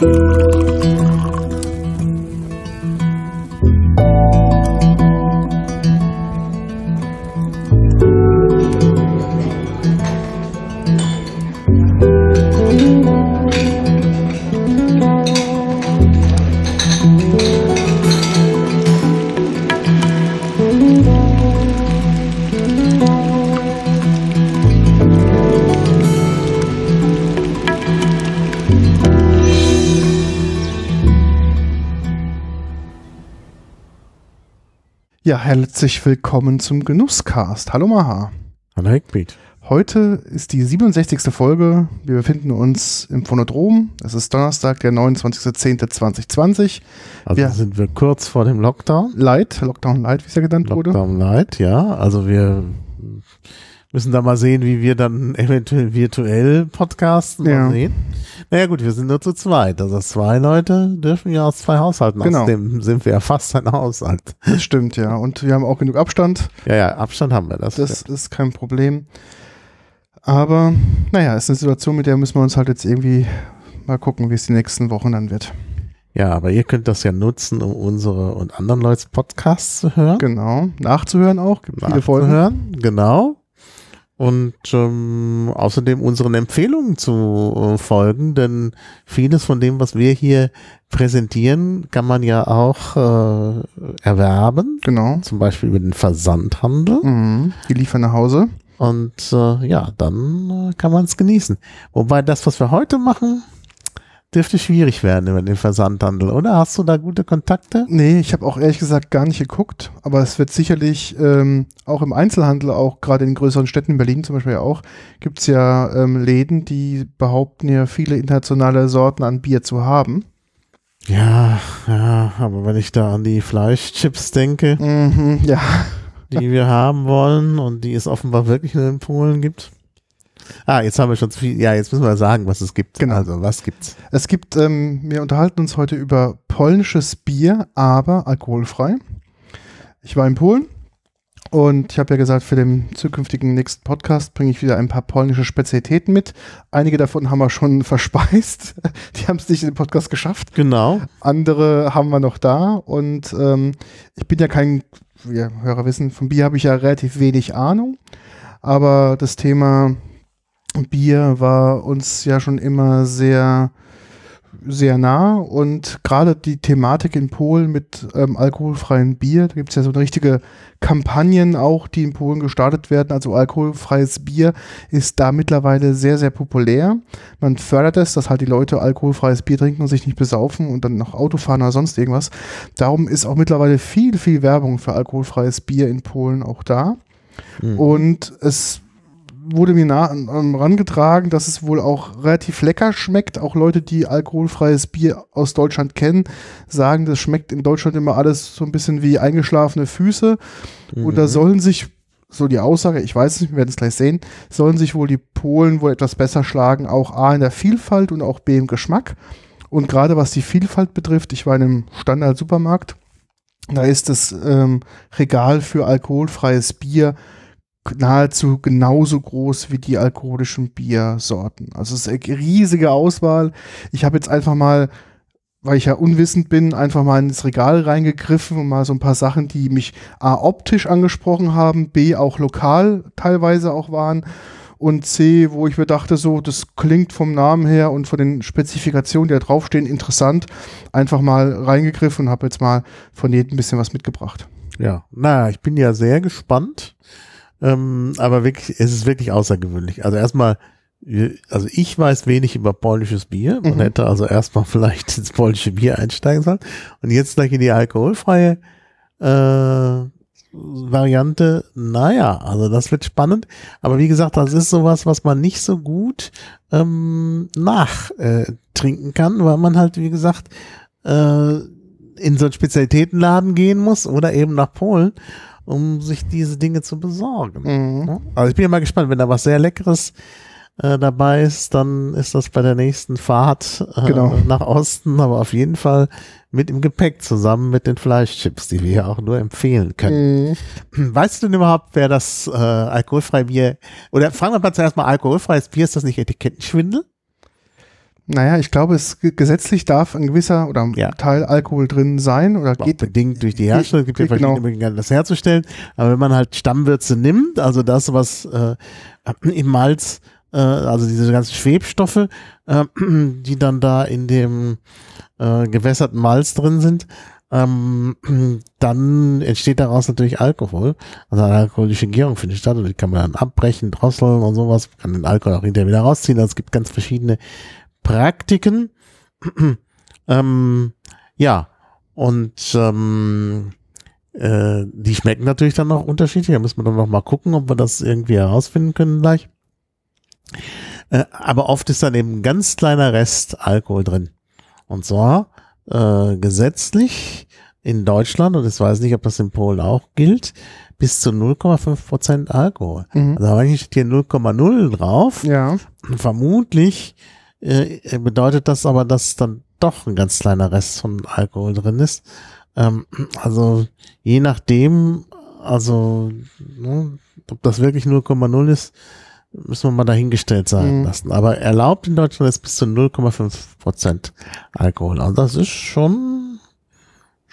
Ja, herzlich willkommen zum Genusscast. Hallo Maha. Hallo Heckbeat. Heute ist die 67. Folge. Wir befinden uns im Phonodrom. Es ist Donnerstag, der 29.10.2020. Also Wir- sind wir kurz vor dem Lockdown. Light, Lockdown Light, wie es ja genannt wurde. Lockdown Light, ja. Also wir müssen da mal sehen, wie wir dann eventuell virtuell podcasten. Mal Ja. sehen. Naja gut, wir sind nur zu zweit. Also zwei Leute dürfen ja aus zwei Haushalten. Genau. Außerdem sind wir ja fast ein Haushalt. Das stimmt, ja. Und wir haben auch genug Abstand. Ja, ja, Abstand haben wir. Das, Das ist kein Problem. Aber naja, ist eine Situation, mit der müssen wir uns halt jetzt irgendwie mal gucken, wie es die nächsten Wochen dann wird. ja, aber ihr könnt das ja nutzen, um unsere und anderen Leute Podcasts zu hören. Genau. Nachzuhören auch. Gibt viele Folgen. nachzuhören, genau. Und ähm, außerdem unseren Empfehlungen zu äh, folgen, denn vieles von dem, was wir hier präsentieren, kann man ja auch äh, erwerben, Genau. zum Beispiel über den Versandhandel. Mhm. Die liefern nach Hause. Und äh, ja, dann äh, kann man es genießen. Wobei das, was wir heute machen, dürfte schwierig werden über den Versandhandel, oder? Hast du da gute Kontakte? Nee, ich habe auch ehrlich gesagt gar nicht geguckt, aber es wird sicherlich ähm, auch im Einzelhandel, auch gerade in größeren Städten, in Berlin zum Beispiel ja auch, gibt es ja ähm, Läden, die behaupten ja viele internationale Sorten an Bier zu haben. Ja, ja, aber wenn ich da an die Fleischchips denke, Mhm, ja, die wir haben wollen und die es offenbar wirklich nur in Polen gibt. Ah, jetzt haben wir schon zu viel. Ja, jetzt müssen wir sagen, was es gibt. Genau. Also, was gibt's? es gibt, ähm, wir unterhalten uns heute über polnisches Bier, aber alkoholfrei. Ich war in Polen und ich habe ja gesagt, für den zukünftigen nächsten Podcast bringe ich wieder ein paar polnische Spezialitäten mit. Einige davon haben wir schon verspeist. Die haben es nicht in den Podcast geschafft. Genau. andere haben wir noch da und ähm, ich bin ja kein, wie Hörer wissen, von Bier habe ich ja relativ wenig Ahnung, aber das Thema Bier war uns ja schon immer sehr, sehr nah und gerade die Thematik in Polen mit ähm, alkoholfreiem Bier, da gibt es ja so richtige Kampagnen auch, die in Polen gestartet werden, also alkoholfreies Bier ist da mittlerweile sehr, sehr populär. Man fördert es, dass halt die Leute alkoholfreies Bier trinken und sich nicht besaufen und dann noch Auto fahren oder sonst irgendwas. Darum ist auch mittlerweile viel, viel Werbung für alkoholfreies Bier in Polen auch da. Mhm. Und es wurde mir nah an, rangetragen, dass es wohl auch relativ lecker schmeckt. Auch Leute, die alkoholfreies Bier aus Deutschland kennen, sagen, das schmeckt in Deutschland immer alles so ein bisschen wie eingeschlafene Füße. Und da Mhm. sollen sich, so die Aussage, ich weiß es nicht, wir werden es gleich sehen, sollen sich wohl die Polen wohl etwas besser schlagen, auch A in der Vielfalt und auch B im Geschmack. Und gerade was die Vielfalt betrifft, ich war in einem Standard-Supermarkt, da ist das ähm, Regal für alkoholfreies Bier nahezu genauso groß wie die alkoholischen Biersorten. Also es ist eine riesige Auswahl. Ich habe jetzt einfach mal, weil ich ja unwissend bin, einfach mal ins Regal reingegriffen und mal so ein paar Sachen, die mich A optisch angesprochen haben, B auch lokal teilweise auch waren und C, wo ich mir dachte, so, das klingt vom Namen her und von den Spezifikationen, die da draufstehen, interessant, einfach mal reingegriffen und habe jetzt mal von jedem ein bisschen was mitgebracht. Ja, naja, ich bin ja sehr gespannt. Ähm, aber wirklich, es ist wirklich außergewöhnlich. Also erstmal, also ich weiß wenig über polnisches Bier. Man Mhm. hätte also erstmal vielleicht ins polnische Bier einsteigen sollen. Und jetzt gleich in die alkoholfreie äh, Variante. Naja, also das wird spannend. Aber wie gesagt, das ist sowas, was man nicht so gut ähm, nachtrinken äh, kann, weil man halt, wie gesagt, äh, in so einen Spezialitätenladen gehen muss oder eben nach Polen, um sich diese Dinge zu besorgen. Mhm. Also ich bin ja mal gespannt, wenn da was sehr Leckeres äh, dabei ist, dann ist das bei der nächsten Fahrt äh, Genau. nach Osten, aber auf jeden Fall mit im Gepäck zusammen mit den Fleischchips, die wir ja auch nur empfehlen können. Mhm. Weißt du denn überhaupt, wer das äh, alkoholfreie Bier, oder fragen wir mal zuerst mal, alkoholfreies Bier, ist das nicht Etikettenschwindel? Naja, ich glaube, es ge- gesetzlich darf ein gewisser oder ein Ja. Teil Alkohol drin sein oder Auch geht. bedingt durch die Herstellung. Es gibt ja verschiedene genau. Möglichkeiten, das herzustellen. Aber wenn man halt Stammwürze nimmt, also das, was äh, im Malz, äh, also diese ganzen Schwebstoffe, äh, die dann da in dem äh, gewässerten Malz drin sind, ähm, dann entsteht daraus natürlich Alkohol. Also eine alkoholische Gärung findet statt und die kann man dann abbrechen, drosseln und sowas, kann den Alkohol auch hinterher wieder rausziehen. Also es gibt ganz verschiedene Praktiken. ähm, ja, und ähm, äh, die schmecken natürlich dann auch unterschiedlich. Da müssen wir dann noch mal gucken, ob wir das irgendwie herausfinden können gleich. Äh, aber oft ist dann eben ein ganz kleiner Rest Alkohol drin. Und zwar äh, gesetzlich in Deutschland, und ich weiß nicht, ob das in Polen auch gilt, bis zu 0,5 Prozent Alkohol. Mhm. Also eigentlich steht hier 0,0 drauf. Ja, Vermutlich äh, bedeutet das aber, dass dann doch ein ganz kleiner Rest von Alkohol drin ist. Ähm, also je nachdem, also ne, ob das wirklich 0,0 ist, müssen wir mal dahingestellt sein Mhm. lassen. Aber erlaubt in Deutschland ist bis zu 0,5 Prozent Alkohol. Also das ist schon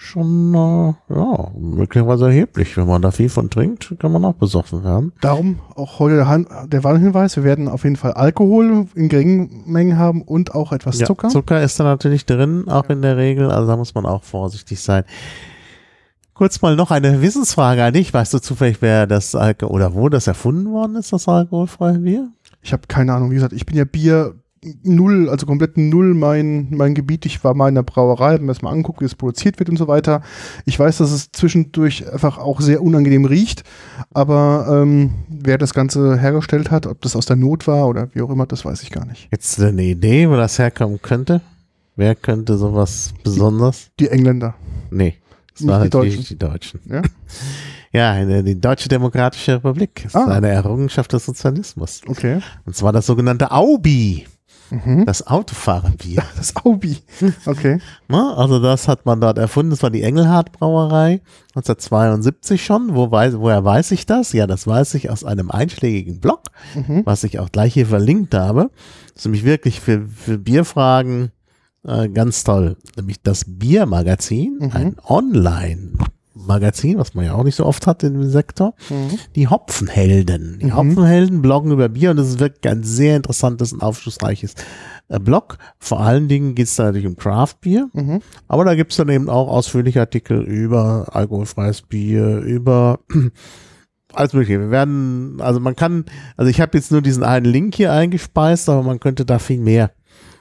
schon äh, ja möglicherweise erheblich. Wenn man da viel von trinkt, kann man auch besoffen werden. darum auch heute der, Han der Warnhinweis. Wir werden auf jeden Fall Alkohol in geringen Mengen haben und auch etwas Ja, Zucker. Zucker ist da natürlich drin, auch in der Regel. Also da muss man auch vorsichtig sein. Kurz mal noch eine Wissensfrage an dich. Weißt du zufällig, wer das Alkohol oder wo das erfunden worden ist, das alkoholfreie Bier? Ich habe keine Ahnung, wie gesagt, ich bin ja Bier null, also komplett null mein, mein Gebiet. Ich war mal in der Brauerei, habe mir das mal angeguckt, wie es produziert wird und so weiter. Ich weiß, dass es zwischendurch einfach auch sehr unangenehm riecht, aber ähm, wer das Ganze hergestellt hat, ob das aus der Not war oder wie auch immer, das weiß ich gar nicht. Jetzt eine Idee, wo das herkommen könnte? Wer könnte sowas besonders? Die Engländer. Nee, das waren die natürlich die Deutschen. Ja? Ja, die Deutsche Demokratische Republik. Das ist Ah. eine Errungenschaft des Sozialismus. Okay. Und zwar das sogenannte Aubi, Mhm. das Autofahrerbier. Das Aubi. Okay. Also das hat man dort erfunden. Das war die Engelhardt Brauerei 1972 schon. Wo weiß, woher weiß ich das? Ja, das weiß ich aus einem einschlägigen Blog, Mhm. was ich auch gleich hier verlinkt habe. Das ist nämlich wirklich für, für Bierfragen äh, ganz toll. Nämlich das Biermagazin, Mhm. ein Online-Magazin, was man ja auch nicht so oft hat in dem Sektor. Mhm. Die Hopfenhelden. Die Mhm. Hopfenhelden bloggen über Bier und das ist wirklich ein sehr interessantes und aufschlussreiches äh, Blog. Vor allen Dingen geht es da natürlich um Craft-Bier. Mhm. Aber da gibt's dann eben auch ausführliche Artikel über alkoholfreies Bier, über alles mögliche. Wir werden, also man kann, also ich habe jetzt nur diesen einen Link hier eingespeist, aber man könnte da viel mehr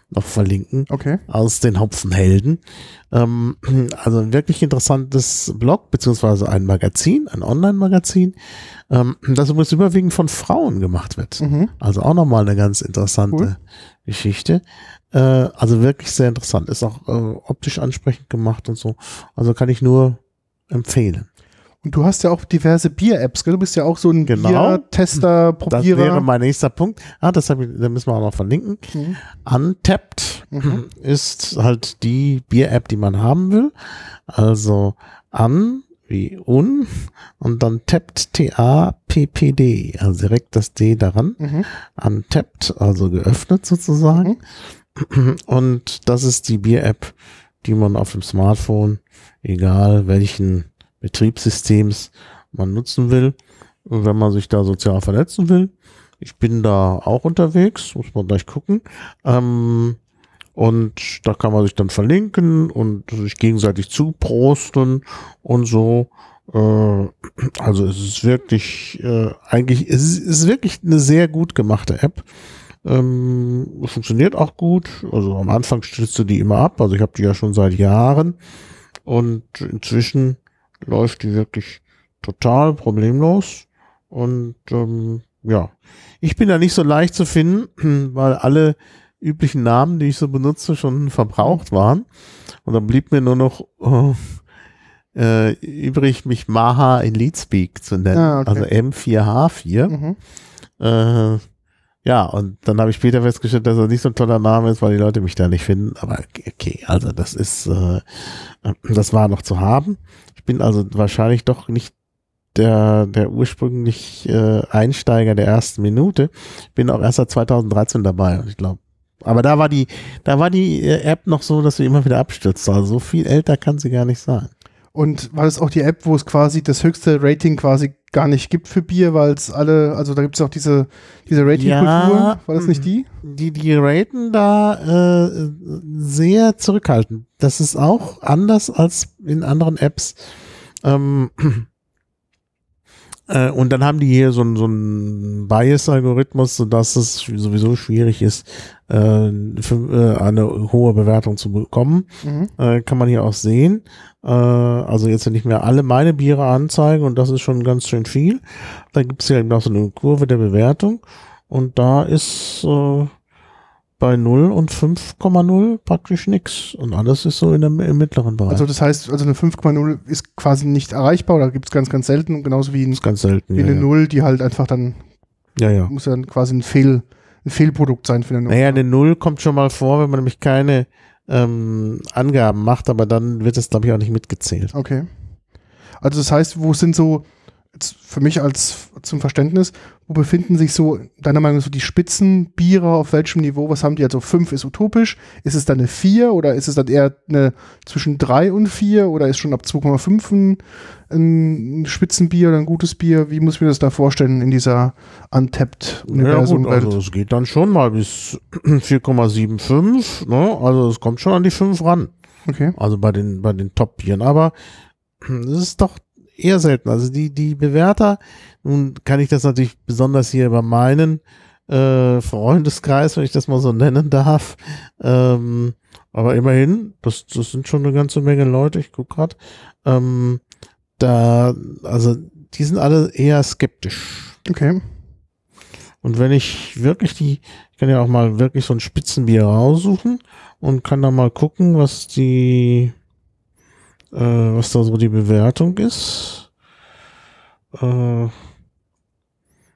noch verlinken Okay. aus den Hopfenhelden. Ähm, also ein wirklich interessantes Blog, beziehungsweise ein Magazin, ein Online-Magazin, ähm, das übrigens überwiegend von Frauen gemacht wird. Mhm. Also auch nochmal eine ganz interessante Cool. Geschichte. Äh, also wirklich sehr interessant. Ist auch äh, optisch ansprechend gemacht und so. Also kann ich nur empfehlen. Du hast ja auch diverse Bier-Apps, gell? Du bist ja auch so ein Genau. Bier-Tester, Das Probierer. wäre mein nächster Punkt. Ah, das ich, da müssen wir auch noch verlinken. Mhm. Untapped Mhm. ist halt die Bier-App, die man haben will. Also an wie un und dann tapped T-A-P-P-D, also direkt das D daran. Mhm. Untapped, also geöffnet sozusagen. Und das ist die Bier-App, die man auf dem Smartphone, egal welchen Betriebssystems man nutzen will, wenn man sich da sozial vernetzen will. Ich bin da auch unterwegs, muss man gleich gucken. Ähm, und da kann man sich dann verlinken und sich gegenseitig zuprosten und so. Äh, also es ist wirklich, äh, eigentlich, es ist, ist wirklich eine sehr gut gemachte App. Ähm, funktioniert auch gut. Also am Anfang stützt du die immer ab. Also ich habe die ja schon seit Jahren. Und inzwischen läuft die wirklich total problemlos. Und ähm, ja, ich bin da nicht so leicht zu finden, weil alle üblichen Namen, die ich so benutze, schon verbraucht waren. Und dann blieb mir nur noch äh, übrig, mich Maha in Leadspeak zu nennen. Ah, okay. Also M4H4. Mhm. Äh, ja, und dann habe ich später festgestellt, dass er nicht so ein toller Name ist, weil die Leute mich da nicht finden. Aber okay, also das ist, äh, das war noch zu haben. Bin also wahrscheinlich doch nicht der, der ursprünglich äh, Einsteiger der ersten Minute. Bin auch erst seit 2013 dabei ich glaube, Aber da war die, da war die äh, App noch so, dass sie immer wieder abstürzt. Also so viel älter kann sie gar nicht sein. Und war das auch die App, wo es quasi das höchste Rating quasi gar nicht gibt für Bier, weil es alle, also da gibt es auch diese, diese Ratingkultur. Ja, war das nicht die? Die, die raten da äh, sehr zurückhaltend. Das ist auch anders als in anderen Apps. Ähm, äh, und dann haben die hier so, einen- so einen Bias-Algorithmus, sodass es sowieso schwierig ist, äh, für, äh, eine hohe Bewertung zu bekommen. Mhm. Äh, kann man hier auch sehen. Äh, also jetzt nicht mehr alle meine Biere anzeigen und das ist schon ganz schön viel. Da gibt es ja eben auch so eine Kurve der Bewertung und da ist äh, bei 0 und 5,0 praktisch nichts und alles ist so in dem, im mittleren Bereich. Also das heißt, also eine 5,0 ist quasi nicht erreichbar oder gibt es ganz, ganz selten, genauso wie, ein, ganz selten. wie Ja, eine ja. 0, die halt einfach dann, ja, ja. muss dann quasi ein, Fehl, ein Fehlprodukt sein für eine 0. Naja, eine 0 kommt schon mal vor, wenn man nämlich keine ähm, Angaben macht, aber dann wird es, glaube ich, auch nicht mitgezählt. Okay. Also das heißt, wo sind so, jetzt für mich als zum Verständnis, wo befinden sich so, deiner Meinung nach, so die Spitzenbiere, auf welchem Niveau, was haben die? Also 5 ist utopisch, ist es dann eine 4 oder ist es dann eher eine zwischen 3 und 4 oder ist schon ab 2,5 ein, ein Spitzenbier oder ein gutes Bier? Wie muss ich mir das da vorstellen in dieser untapped Ja, Universum-Welt? gut, also es geht dann schon mal bis 4,75, ne? Also es kommt schon an die 5 ran. okay. Also bei den, bei den Top-Bieren. Aber das ist doch eher selten. Also die, die Bewerter, nun kann ich das natürlich besonders hier bei meinen äh, Freundeskreis, wenn ich das mal so nennen darf. Ähm, aber immerhin, das, das sind schon eine ganze Menge Leute, ich guck grad. Ähm, da, also die sind alle eher skeptisch. Okay. Und wenn ich wirklich die, ich kann ja auch mal wirklich so ein Spitzenbier raussuchen und kann da mal gucken, was die, äh, was da so die Bewertung ist. Äh,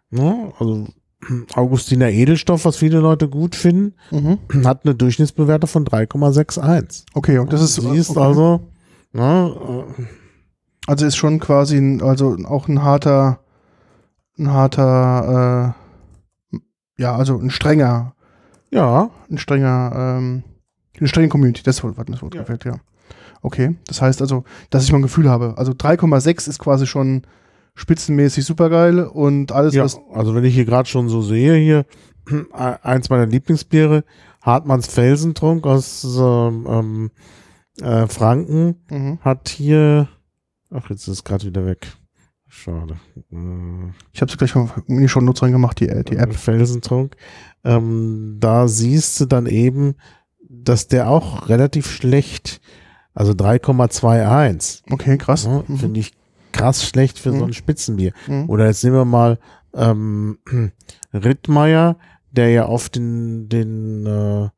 ne, also Augustiner Edelstoff, was viele Leute gut finden, Mhm. hat eine Durchschnittsbewertung von 3,61. Okay, und das ist, Siehst okay. also, ne, äh, Also ist schon quasi ein, also auch ein harter, ein harter, äh, ja, also ein strenger, ja, ein strenger, ähm, eine strenge Community, das Wort, das Wort Ja. gefällt, ja. Okay, das heißt also, dass ich mal ein Gefühl habe. Also 3,6 ist quasi schon spitzenmäßig supergeil und alles, Ja, was, also wenn ich hier gerade schon so sehe, hier eins meiner Lieblingsbiere, Hartmanns Felsentrunk aus ähm, ähm, äh, Franken, mhm. hat hier, ach jetzt ist es gerade wieder weg. Schade. Äh, ich habe es gleich in die Show Notes reingemacht, die, äh, die App. Felsentrunk. Ähm, da siehst du dann eben, dass der auch relativ schlecht, also 3,21, Okay, krass. ne, Mhm. finde ich krass schlecht für so Mhm. ein Spitzenbier. Mhm. Oder jetzt nehmen wir mal ähm, Rittmeier, der ja oft den, den äh,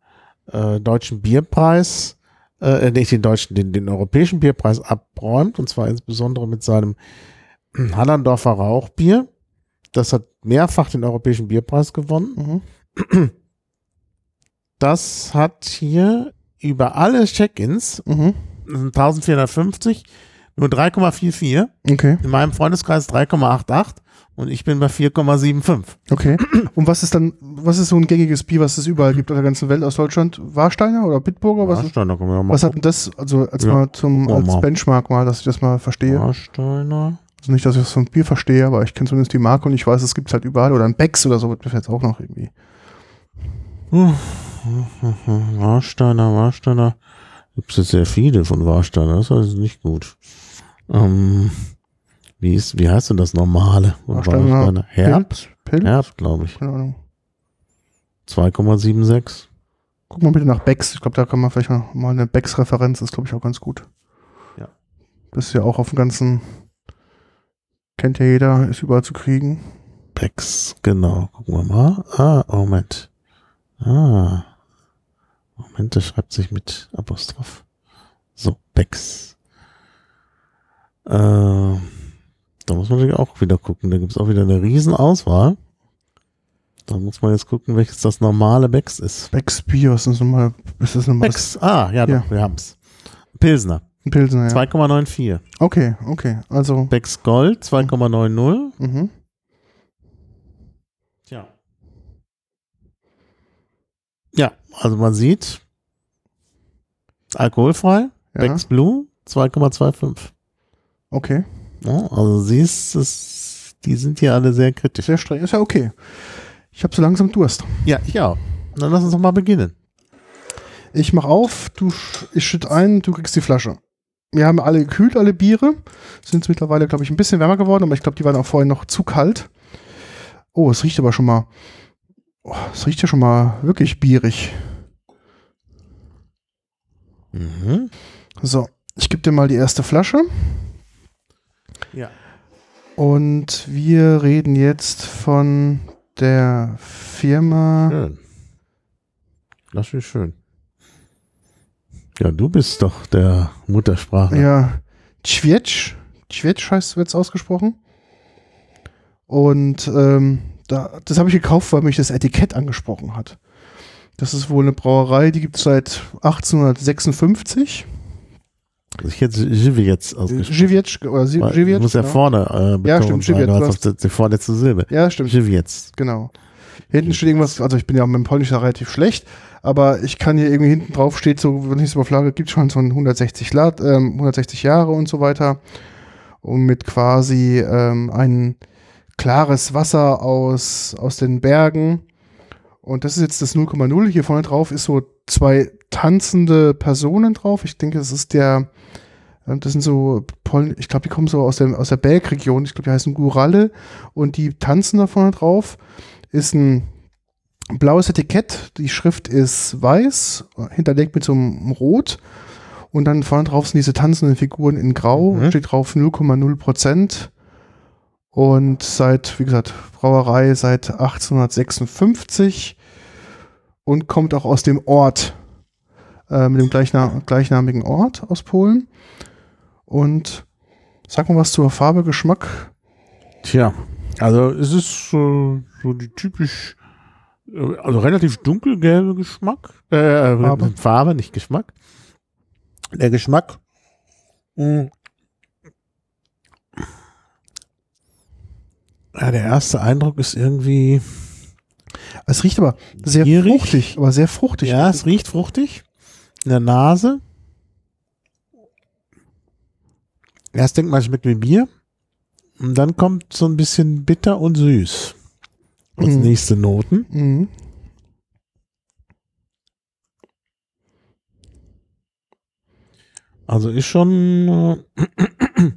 äh, deutschen Bierpreis, äh, nicht den deutschen, den, den europäischen Bierpreis abräumt, und zwar insbesondere mit seinem Hallandorfer Rauchbier. Das hat mehrfach den europäischen Bierpreis gewonnen. Mhm. Das hat hier über alle Check-ins, Mhm. Das sind 1450, nur 3,44. Okay, In meinem Freundeskreis 3,88 und ich bin bei 4,75. okay. Und was ist dann, was ist so ein gängiges Bier, was es überall gibt auf der ganzen Welt aus Deutschland? Warsteiner oder Bitburger? Was, Warsteiner können wir mal was hat denn das, also als Ja, mal zum als mal. Benchmark mal, dass ich das mal verstehe? Warsteiner. Also nicht, dass ich das vom Bier verstehe, aber ich kenne zumindest die Marke und ich weiß, es gibt es halt überall. Oder ein Becks oder so wird mir jetzt auch noch irgendwie. Warsteiner, Warsteiner. Gibt es jetzt sehr viele von Warsteiner, das ist also nicht gut. Ähm, wie, ist, wie heißt denn das normale? Warsteiner Herbst? Pilz? Herbst, glaube ich. Keine Ahnung. 2,76. Guck mal bitte nach Becks. Ich glaube, da kann man vielleicht mal eine Becks-Referenz, das ist, glaube ich, auch ganz gut. Ja. Das ist ja auch auf dem ganzen, kennt ja jeder, ist überall zu kriegen. Becks, genau. Gucken wir mal. Ah, Moment. Ah. Moment, das schreibt sich mit Apostroph. So, Becks. Äh, da muss man natürlich auch wieder gucken. Da gibt es auch wieder eine Riesenauswahl. Da muss man jetzt gucken, welches das normale Becks ist. Becks Bier, was ist das nochmal? Ist das nochmal Becks, ah, ja, Ja. doch, wir haben's. Pilsner, ein Pilsner, ja. 2,94. Okay, okay. Also, Becks Gold, 2,90. mhm. Tja. Ja, also man sieht, alkoholfrei, Ja. Becks Blue, 2,25. Okay. Ja, also siehst, es, die sind hier alle sehr kritisch. Sehr streng. Ist ja okay. Ich habe so langsam Durst. Ja, ich auch. Dann lass uns doch mal beginnen. Ich mach auf, du, ich schütte ein, du kriegst die Flasche. Wir haben alle gekühlt, alle Biere. Sind mittlerweile, glaube ich, ein bisschen wärmer geworden, aber ich glaube, die waren auch vorhin noch zu kalt. Oh, es riecht aber schon mal. Oh, es riecht ja schon mal wirklich bierig. Mhm. So, ich gebe dir mal die erste Flasche. Ja. Und wir reden jetzt von der Firma. Schön. Das ist schön. Ja, du bist doch der Muttersprachler. Ja, Tschwetsch. Tschwetsch heißt, wird es ausgesprochen. Und ähm, da, das habe ich gekauft, weil mich das Etikett angesprochen hat. Das ist wohl eine Brauerei, die gibt es seit 1856. Also Ich hätte Jivi jetzt ausgesprochen. Żywiecz oder Żywiecz. muss ja genau. vorne äh, betont Ja, stimmt, sein, Żywiec, du die vorletzte Silbe. Ja, stimmt. Żywiec. Genau. Hinten steht irgendwas, also ich bin ja mit dem Polnisch ja relativ schlecht, aber ich kann hier irgendwie hinten drauf steht so, wenn ich es überflagge, gibt schon so ein 160, Lat, ähm, 160 Jahre und so weiter. Und mit quasi ähm, ein klares Wasser aus, aus den Bergen. Und das ist jetzt das 0,0. Hier vorne drauf ist so zwei tanzende Personen drauf. Ich denke, das ist der, äh, das sind so Polen, ich glaube, die kommen so aus der, aus der Bergregion. Ich glaube, die heißen Guralle und die tanzen da vorne drauf ist ein blaues Etikett. Die Schrift ist weiß, hinterlegt mit so einem Rot. Und dann vorne drauf sind diese tanzenden Figuren in Grau. Mhm. Steht drauf 0,0 Prozent. Und seit, wie gesagt, Brauerei seit 1856 und kommt auch aus dem Ort, äh, mit dem gleichna gleichnamigen Ort aus Polen. Und sag mal was zur Farbe, Geschmack. Tja, also es ist äh, so die typisch, äh, also relativ dunkelgelbe Geschmack. Äh, Farbe. Farbe. Farbe, nicht Geschmack. Der Geschmack. mh. Ja, der erste Eindruck ist irgendwie, Es riecht aber sehr Gierig. fruchtig, aber sehr fruchtig. ja, es riecht fruchtig. In der Nase. Erst denkt man, es schmeckt wie Bier. Und dann kommt so ein bisschen bitter und süß. Als Mhm. nächste Noten. Mhm. Also ist schon, äh,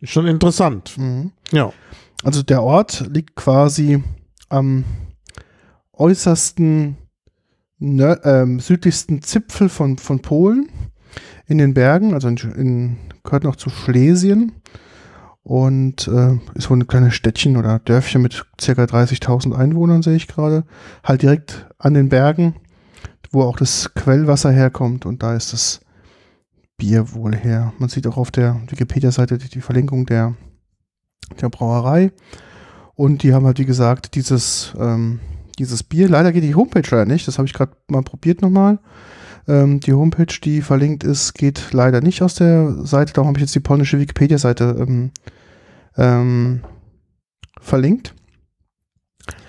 ist schon interessant. Mhm. Ja. Also der Ort liegt quasi am äußersten ähm, südlichsten Zipfel von, von Polen in den Bergen, also in, in, gehört noch zu Schlesien und äh, ist wohl ein kleines Städtchen oder Dörfchen mit circa 30.000 Einwohnern, sehe ich gerade. Halt direkt an den Bergen, wo auch das Quellwasser herkommt und da ist das Bier wohl her. Man sieht auch auf der Wikipedia-Seite die Verlinkung der, der Brauerei und die haben halt, wie gesagt, dieses, ähm, dieses Bier. Leider geht die Homepage leider nicht, das habe ich gerade mal probiert nochmal. Ähm, die Homepage, die verlinkt ist, geht leider nicht aus der Seite. Darum habe ich jetzt die polnische Wikipedia-Seite ähm, ähm, verlinkt.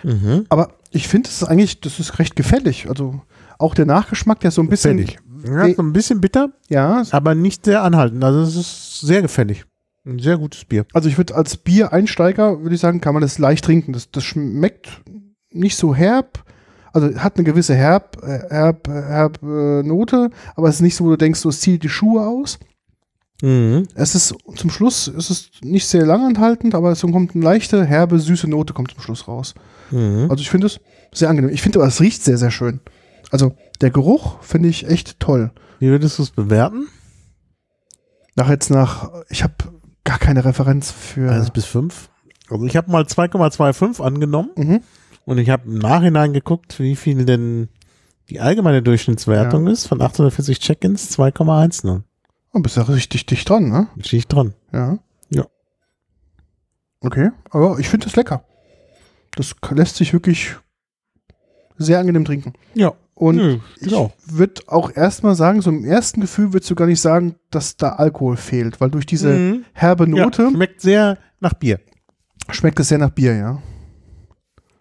Mhm. Aber ich finde, es ist eigentlich, das ist recht gefällig. Also auch der Nachgeschmack, der so ein bisschen. Gefällig. Ja, so ein bisschen bitter, Ja, aber nicht sehr anhaltend. Also es ist sehr gefällig. Ein sehr gutes Bier. also ich würde als Biereinsteiger, würde ich sagen, kann man das leicht trinken. Das, das schmeckt nicht so herb. Also hat eine gewisse herb, äh, herb, herb äh, Note, aber es ist nicht so, wo du denkst, so, es zieht die Schuhe aus. Mhm. Es ist zum Schluss, es ist nicht sehr langanhaltend, aber es kommt eine leichte, herbe, süße Note kommt zum Schluss raus. Mhm. Also ich finde es sehr angenehm. Ich finde aber, es riecht sehr, sehr schön. Also der Geruch finde ich echt toll. Wie würdest du es bewerten? Nach jetzt nach, ich habe gar keine Referenz für. Eins bis fünf. Also ich habe mal 2,25 angenommen mhm. und ich habe im Nachhinein geguckt, wie viel denn die allgemeine Durchschnittswertung ist von 840 Check-ins 2,10. Oh, bist ja richtig dicht dran, ne? Ich dran. Ja. Ja. Okay, aber ich finde es lecker. Das lässt sich wirklich sehr angenehm trinken. Ja. Und Nö, ich genau. würde auch erstmal sagen, so im ersten Gefühl würdest du gar nicht sagen, dass da Alkohol fehlt, weil durch diese Mhm. herbe Note Ja, schmeckt sehr nach Bier. schmeckt es sehr nach Bier, ja.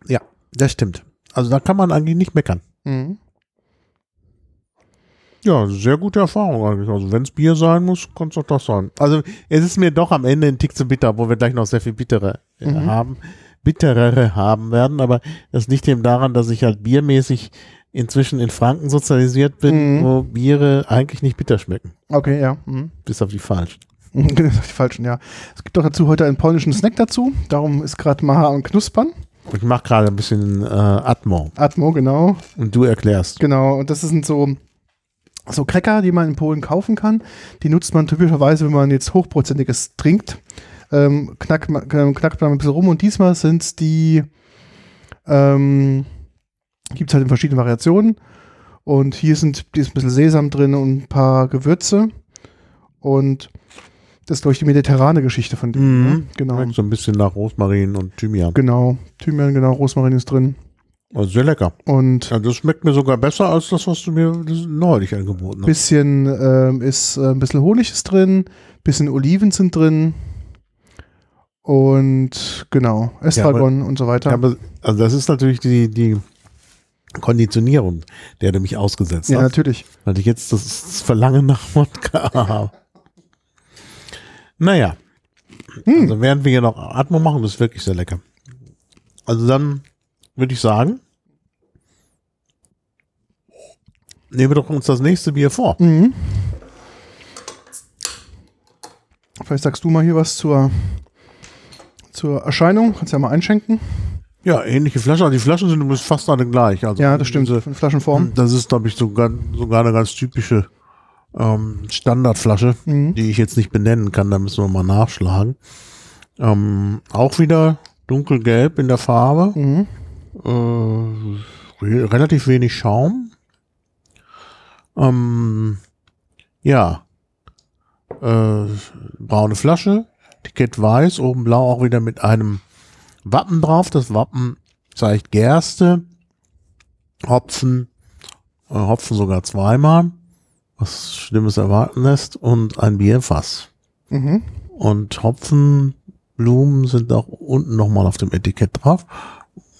Ja, das stimmt. Also da kann man eigentlich nicht meckern. Mhm. Ja, sehr gute Erfahrung eigentlich. Also wenn es Bier sein muss, kann es doch das sein. Also es ist mir doch am Ende ein Tick zu bitter, wo wir gleich noch sehr viel bittere äh, Mhm. haben, bitterere haben werden. Aber das liegt eben daran, dass ich halt biermäßig inzwischen in Franken sozialisiert bin, Mhm. wo Biere eigentlich nicht bitter schmecken. Okay, ja. Mhm. Bis auf die falschen. die falschen, ja. Es gibt doch dazu heute einen polnischen Snack dazu. Darum ist gerade Maha am Knuspern. Ich mache gerade ein bisschen äh, Atmo Atmo, genau. und du erklärst. Genau. Und das sind so, so Cracker, die man in Polen kaufen kann. Die nutzt man typischerweise, wenn man jetzt Hochprozentiges trinkt. Ähm, knackt, man, ähm, knackt man ein bisschen rum. Und diesmal sind es die, ähm, gibt es halt in verschiedenen Variationen. Und hier sind, hier ist ein bisschen Sesam drin und ein paar Gewürze. Und das ist, glaube ich, die mediterrane Geschichte von dem. Mhm. Ne? Genau. So ein bisschen nach Rosmarin und Thymian. Genau. Thymian, genau. Rosmarin ist drin. Also sehr lecker. Und Ja, das schmeckt mir sogar besser als das, was du mir neulich angeboten hast. bisschen ähm, ist äh, ein bisschen Honig ist drin, bisschen Oliven sind drin und genau Estragon und so weiter. Ja, aber, also das ist natürlich die, die Konditionierung, der du mich ausgesetzt Ja, hast. natürlich. Weil ich jetzt das Verlangen nach Wodka habe. Naja. Hm. Also während wir hier noch Atmo machen, das ist wirklich sehr lecker. Also dann würde ich sagen, nehmen wir doch uns das nächste Bier vor. Mhm. Vielleicht sagst du mal hier was zur, zur Erscheinung. Kannst ja mal einschenken. Ja, ähnliche Flaschen. Also die Flaschen sind übrigens fast alle gleich. Also Ja, das stimmt. diese- In Flaschenform. Das ist, glaube ich, sogar, sogar eine ganz typische ähm, Standardflasche, Mhm. die ich jetzt nicht benennen kann. Da müssen wir mal nachschlagen. Ähm, auch wieder dunkelgelb in der Farbe. Mhm. Äh, re relativ wenig Schaum. Ähm, ja. Äh, braune Flasche. Etikett weiß, oben blau auch wieder mit einem Wappen drauf. Das Wappen zeigt Gerste, Hopfen, äh, Hopfen sogar zweimal, was Schlimmes erwarten lässt, und ein Bierfass. Mhm. Und Hopfenblumen sind auch unten nochmal auf dem Etikett drauf.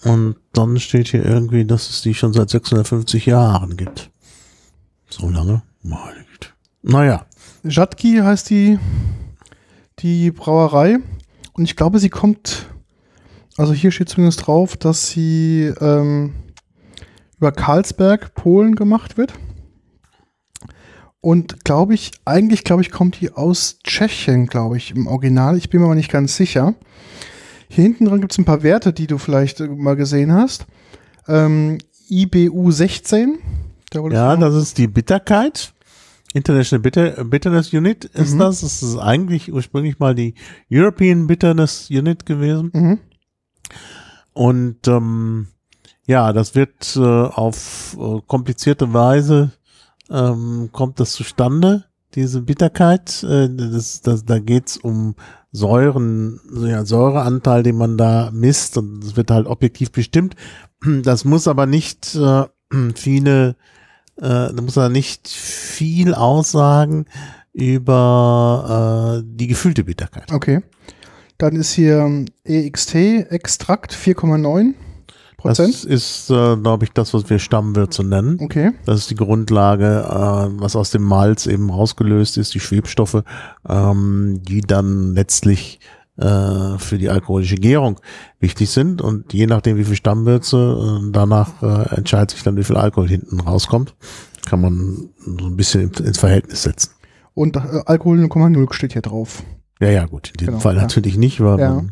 Und dann steht hier irgendwie, dass es die schon seit 650 Jahren gibt. So lange? Meine Güte. Naja, Rzadki heißt die, die Brauerei. Und ich glaube, sie kommt, also hier steht zumindest drauf, dass sie ähm, über Karlsberg, Polen gemacht wird. Und glaube ich, eigentlich glaube ich, kommt die aus Tschechien, glaube ich, im Original. Ich bin mir aber nicht ganz sicher. Hier hinten dran gibt es ein paar Werte, die du vielleicht äh, mal gesehen hast. Ähm, IBU 16. Da ja, das ist die Bitterkeit. International Bitter, Bitterness Unit ist Mhm. das. Das ist eigentlich ursprünglich mal die European Bitterness Unit gewesen. Mhm. Und ähm, ja, das wird äh, auf äh, komplizierte Weise ähm, kommt das zustande, diese Bitterkeit. Äh, das, das, da geht's um Säuren, ja, Säureanteil, den man da misst und das wird halt objektiv bestimmt. Das muss aber nicht äh, viele, äh, da muss er nicht viel aussagen über äh, die gefühlte Bitterkeit. Okay. Dann ist hier ähm, EXT-Extrakt 4,9 Das Prozent. ist, äh, glaube ich, das, was wir Stammwürze nennen. Okay. Das ist die Grundlage, äh, was aus dem Malz eben rausgelöst ist, die Schwebstoffe, ähm, die dann letztlich äh, für die alkoholische Gärung wichtig sind. Und je nachdem, wie viel Stammwürze, äh, danach äh, entscheidet sich dann, wie viel Alkohol hinten rauskommt. Kann man so ein bisschen ins- ins Verhältnis setzen. Und äh, Alkohol 0,0 steht hier drauf. Ja, ja, gut. In diesem Genau, Fall ja. natürlich nicht, weil Ja.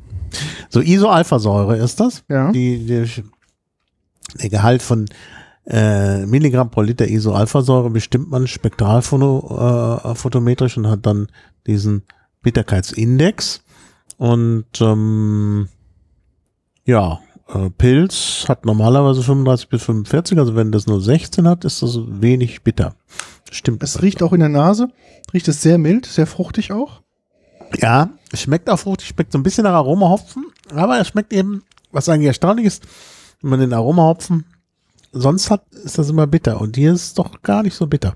so Isoalphasäure ist das. Ja. Die, der, der Gehalt von äh, Milligramm pro Liter Isoalphasäure bestimmt man spektralphotometrisch äh, photometrisch und hat dann diesen Bitterkeitsindex. Und ähm, ja, äh, Pilz hat normalerweise 35 bis 45, also wenn das nur 16 hat, ist das wenig bitter. Stimmt. Es riecht auch in der Nase. Riecht es sehr mild, sehr fruchtig auch. Ja, es schmeckt auch fruchtig, schmeckt so ein bisschen nach Aromahopfen, aber es schmeckt eben, was eigentlich erstaunlich ist, wenn man den Aromahopfen sonst hat, ist das immer bitter und hier ist es doch gar nicht so bitter.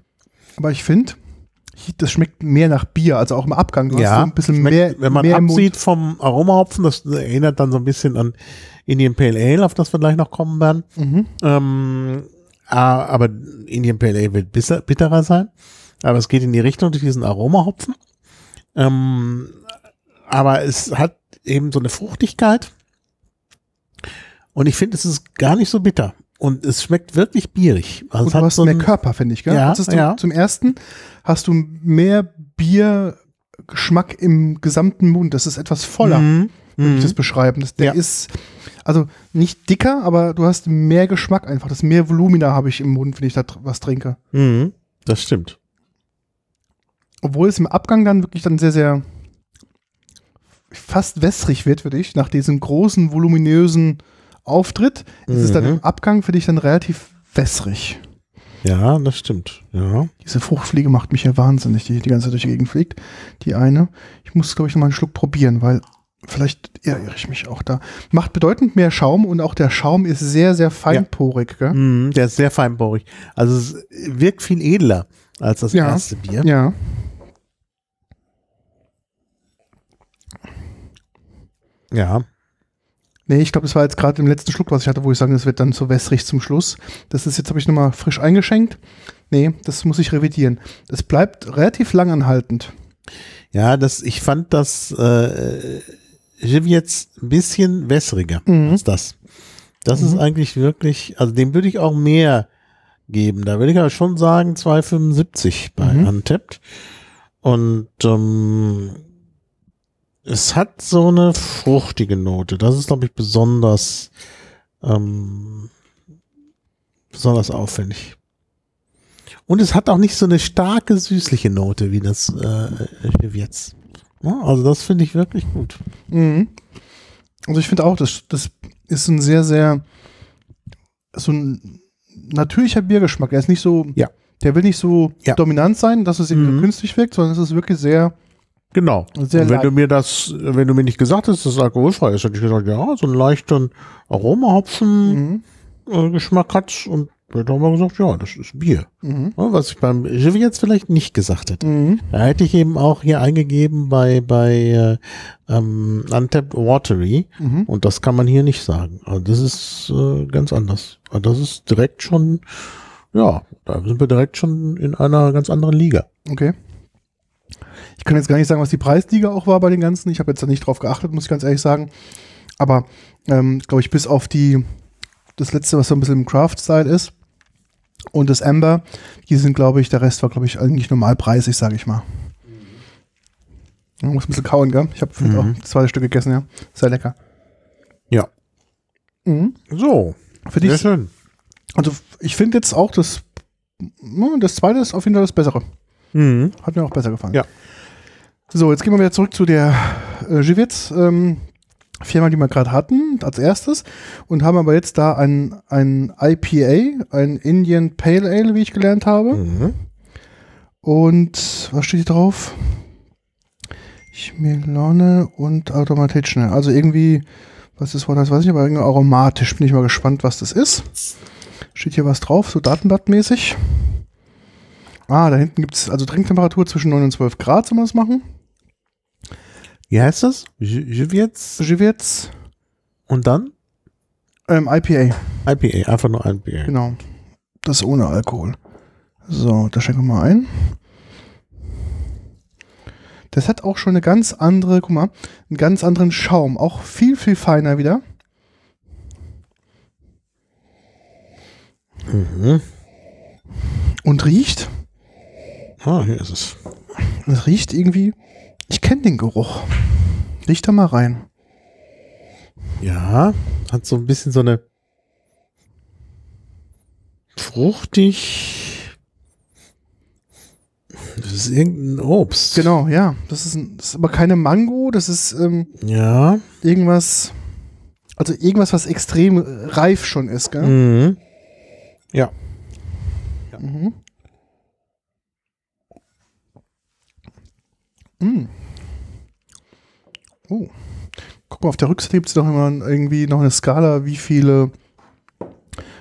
Aber ich finde, das schmeckt mehr nach Bier, also auch im Abgang. Du hast so ein bisschen schmeckt, mehr, wenn man mehr absieht vom Aromahopfen, das erinnert dann so ein bisschen an Indian Pale Ale, auf das wir gleich noch kommen werden. Mhm. Ähm, Ah, aber Indian Pale Ale wird bitterer sein. Aber es geht in die Richtung durch diesen Aromahopfen. Ähm, aber es hat eben so eine Fruchtigkeit. Und ich finde, es ist gar nicht so bitter. Und es schmeckt wirklich bierig. Also Und du hast so mehr Körper, finde ich, gell? Ja, ist ja. Zum ersten hast du mehr Biergeschmack im gesamten Mund. Das ist etwas voller, Mhm. würde ich Mhm. das beschreiben. Das, der Ja. ist, also nicht dicker, aber du hast mehr Geschmack einfach. Das mehr Volumina habe ich im Mund, wenn ich da was trinke. Mhm. Das stimmt. Obwohl es im Abgang dann wirklich dann sehr, sehr fast wässrig wird für dich, nach diesem großen, voluminösen Auftritt, ist es dann Mhm. im Abgang für dich dann relativ wässrig. Ja, das stimmt. Ja. Diese Fruchtfliege macht mich ja wahnsinnig, die die ganze Zeit durch die Gegend fliegt. Die eine. Ich muss, glaube ich, noch mal einen Schluck probieren, weil vielleicht irre ich mich auch da. Macht bedeutend mehr Schaum und auch der Schaum ist sehr, sehr feinporig. Gell? Mhm, der ist sehr feinporig. Also es wirkt viel edler als das Ja. erste Bier. Ja. Ja. Nee, ich glaube, das war jetzt gerade im letzten Schluck, was ich hatte, wo ich sage, das wird dann so wässrig zum Schluss. Das ist jetzt, habe ich nochmal frisch eingeschenkt. Nee, das muss ich revidieren. Das bleibt relativ langanhaltend. Ja, das, ich fand das äh, jetzt ein bisschen wässriger Mhm. als das. Das ist Mhm. eigentlich wirklich, also dem würde ich auch mehr geben. Da würde ich aber schon sagen 2,75 bei Mhm. Untapped. Und ähm, es hat so eine fruchtige Note. Das ist, glaube ich, besonders ähm, besonders auffällig. Und es hat auch nicht so eine starke süßliche Note wie das äh, jetzt. Ja, also das finde ich wirklich gut. Mhm. Also ich finde auch, das, das ist ein sehr, sehr so ein natürlicher Biergeschmack. Er ist nicht so, Ja. der will nicht so Ja. dominant sein, dass es irgendwie Mhm. so künstlich wirkt, sondern es ist wirklich sehr, Genau. Sehr Und wenn leicht. du mir das, wenn du mir nicht gesagt hättest, dass es alkoholfrei ist, hätte ich gesagt, ja, so einen leichten Aromahopfen mhm. äh, Geschmack hat und hätte auch mal gesagt, ja, das ist Bier. Mhm. Was ich beim Jiv jetzt vielleicht nicht gesagt hätte. Mhm. Da hätte ich eben auch hier eingegeben bei, bei äh, ähm, Untapped Watery Mhm. und das kann man hier nicht sagen. Also das ist äh, ganz anders. Also das ist direkt schon, ja, da sind wir direkt schon in einer ganz anderen Liga. Okay. Ich kann jetzt gar nicht sagen, was die Preisliga auch war bei den ganzen. Ich habe jetzt da nicht drauf geachtet, muss ich ganz ehrlich sagen. Aber ähm, glaube ich, bis auf die das letzte, was so ein bisschen im Craft-Style ist und das Amber, die sind, glaube ich, der Rest war, glaube ich, eigentlich normalpreisig, sage ich mal. Man muss ein bisschen kauen, gell? Ich habe Mhm. auch das zweite Stück gegessen, ja. Sehr lecker. Ja. Mhm. So, Für sehr schön. also ich finde jetzt auch das, hm, das zweite ist auf jeden Fall das Bessere. Mhm. Hat mir auch besser gefallen. Ja. So, jetzt gehen wir wieder zurück zu der äh, Givitz ähm, Firma, die wir gerade hatten, als erstes. Und haben aber jetzt da ein, ein IPA, ein Indian Pale Ale, wie ich gelernt habe. Mhm. Und was steht hier drauf? Chmelone und automatisch schnell. Also irgendwie, was das Wort heißt, weiß ich nicht, aber irgendwie aromatisch. Bin ich mal gespannt, was das ist. Steht hier was drauf, so datenblattmäßig. Ah, da hinten gibt es also Trinktemperatur zwischen 9 und 12 Grad, soll man das machen. Wie heißt das? Jivets Givitz, und dann ähm, IPA, IPA, einfach nur IPA. genau. Das ohne Alkohol. So, da schenken wir mal ein. Das hat auch schon eine ganz andere, guck mal, einen ganz anderen Schaum. Auch viel, viel feiner wieder. Mhm. Und riecht, Ah, hier ist es. es riecht irgendwie, ich kenne den Geruch. Riech da mal rein. Ja, hat so ein bisschen so eine fruchtig. Das ist irgendein Obst. Genau, ja. Das ist, ein, das ist aber keine Mango, das ist ähm, Ja. irgendwas, also irgendwas, was extrem reif schon ist, gell? Mhm. Ja. Mhm. Mm. Oh. Guck mal, auf der Rückseite gibt es noch immer irgendwie noch eine Skala, wie viele,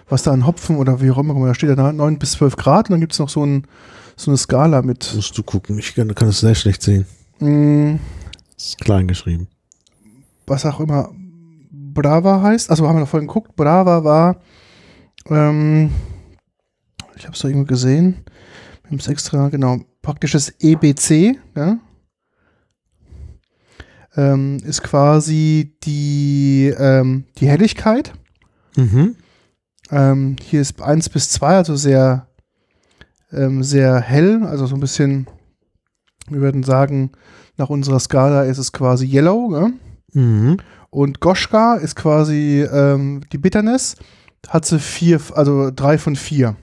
was da an Hopfen oder wie auch immer, da steht ja da 9 bis 12 Grad und dann gibt es noch so, ein, so eine Skala mit, Musst du gucken. Ich kann, kann es sehr schlecht sehen. mm, Das ist klein geschrieben. was auch immer Brava heißt. Also haben wir noch vorhin geguckt. Brava war ähm, ich habe es doch irgendwo gesehen. Wir haben es extra, genau, praktisches EBC, ja. Ähm, ist quasi die, ähm, die Helligkeit. Mhm. Ähm, hier ist 1 bis 2, also sehr, ähm, sehr hell, also so ein bisschen, wir würden sagen, nach unserer Skala ist es quasi Yellow. Ne? Mhm. Und Goschka ist quasi ähm, die Bitterness, hat sie vier, also drei von vier.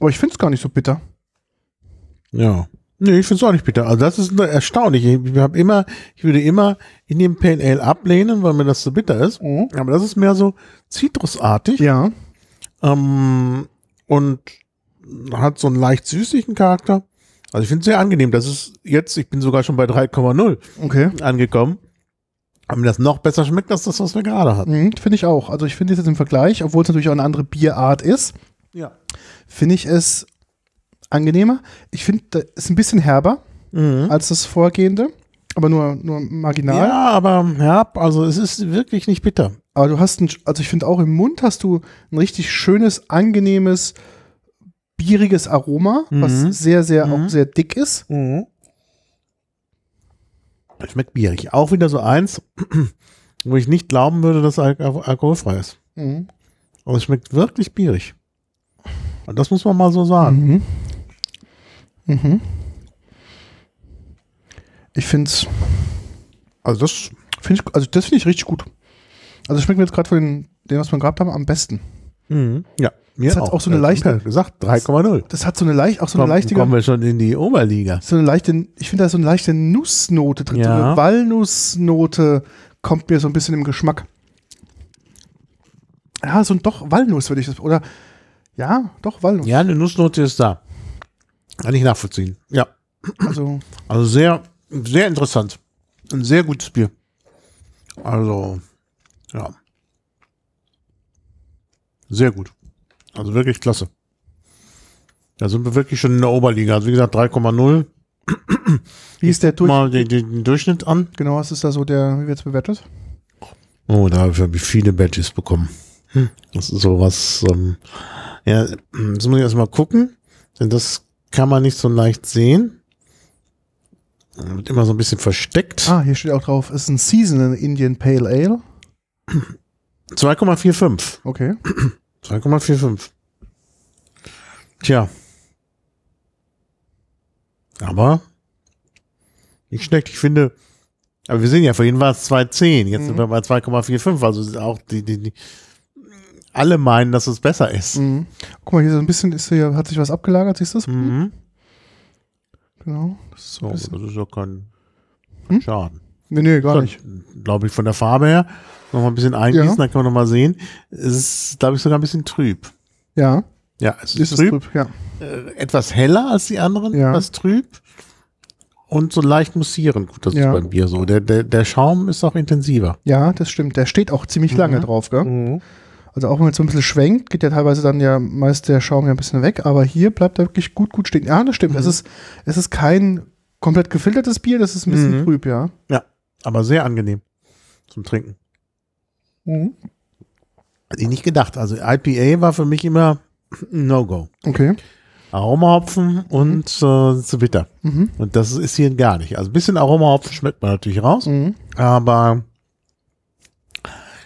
Aber ich finde es gar nicht so bitter. Ja. Nee, ich finde es auch nicht bitter. Also das ist erstaunlich. Ich, hab immer, ich würde immer in dem Pale Ale ablehnen, weil mir das so bitter ist. Mhm. Aber das ist mehr so zitrusartig. Ja. Ähm, und hat so einen leicht süßlichen Charakter. Also ich finde es sehr angenehm. Das ist jetzt, ich bin sogar schon bei 3,0 Okay. angekommen. Aber mir das noch besser schmeckt als das, was wir gerade hatten. Mhm, finde ich auch. Also ich finde es jetzt im Vergleich, obwohl es natürlich auch eine andere Bierart ist, Ja. finde ich es angenehmer. Ich finde, es ist ein bisschen herber Mhm. als das vorgehende, aber nur, nur marginal. Ja, aber ja, also es ist wirklich nicht bitter. Aber du hast ein, also ich finde auch im Mund hast du ein richtig schönes, angenehmes, bieriges Aroma, was Mhm. sehr, sehr, Mhm. auch sehr dick ist. Schmeckt bierig. Auch wieder so eins, wo ich nicht glauben würde, dass Al Al alkoholfrei ist. Mhm. Aber es schmeckt wirklich bierig. Und das muss man mal so sagen. Mhm. Mhm. Ich finde es, Also das, find ich, also das finde ich richtig gut. Also schmeckt mir jetzt gerade von den, dem, was wir gehabt haben, am besten. mhm. ja, mir Das hat auch so eine leichte- ja gesagt, 3,0. Das hat so eine leicht, auch so eine Komm, leichte, kommen wir schon in die Oberliga. so eine leichte, ich finde da so eine leichte Nussnote drin, so Ja. eine Walnussnote kommt mir so ein bisschen im Geschmack. Ja, so ein doch Walnuss würde ich das, oder ja, doch Walnuss. Ja, eine Nussnote ist da. Kann ich nachvollziehen. Ja, Also also sehr, sehr interessant. Ein sehr gutes Bier. Also, ja. Sehr gut. Also wirklich klasse. Da sind wir wirklich schon in der Oberliga. Also wie gesagt, 3,0. wie ist der durch? Mal den, den Durchschnitt an. Genau, was ist da so der, wie wird es bewertet? Oh, da habe ich viele Badges bekommen. Hm. Das ist sowas, ähm, ja, das muss ich erstmal gucken, denn das kann man nicht so leicht sehen. Wird immer so ein bisschen versteckt. Ah, hier steht auch drauf, ist ein Seasonal Indian Pale Ale. 2,45. Okay. 2,45. Tja. Aber nicht schlecht. Ich finde, aber wir sehen ja, vorhin war es 2,10. Jetzt Mhm. sind wir bei 2,45. Also ist auch die, die, die, alle meinen, dass es besser ist. Mhm. Guck mal, hier so ein bisschen ist hier, hat sich was abgelagert, siehst du das? Mhm. Genau. Das ist so So, das ist ja kein Hm? Schaden. nee, nee, gar nicht. Glaube ich, von der Farbe her. Noch mal ein bisschen eingießen, Ja. dann kann man noch mal sehen. Es ist, glaube ich, sogar ein bisschen trüb. Ja, Ja, es ist, ist es trüb. trüb, ja. Äh, etwas heller als die anderen, Ja. etwas trüb. Und so leicht mussierend. Gut, das Ja. ist beim Bier so. Der, der, der Schaum ist auch intensiver. Ja, das stimmt. Der steht auch ziemlich lange Mhm. drauf, gell? Also auch wenn man jetzt so ein bisschen schwenkt, geht ja teilweise dann ja meist der Schaum ja ein bisschen weg, aber hier bleibt er wirklich gut, gut stehen. Ja, das stimmt. Mhm. Es, ist, es ist kein komplett gefiltertes Bier, das ist ein bisschen Mhm. trüb, ja. Aber sehr angenehm zum Trinken. Mhm. Hätte ich nicht gedacht. Also IPA war für mich immer No-Go. Okay. Aromahopfen und äh, zu bitter. Mhm. Und das ist hier gar nicht. Also ein bisschen Aromahopfen schmeckt man natürlich raus, Mhm. aber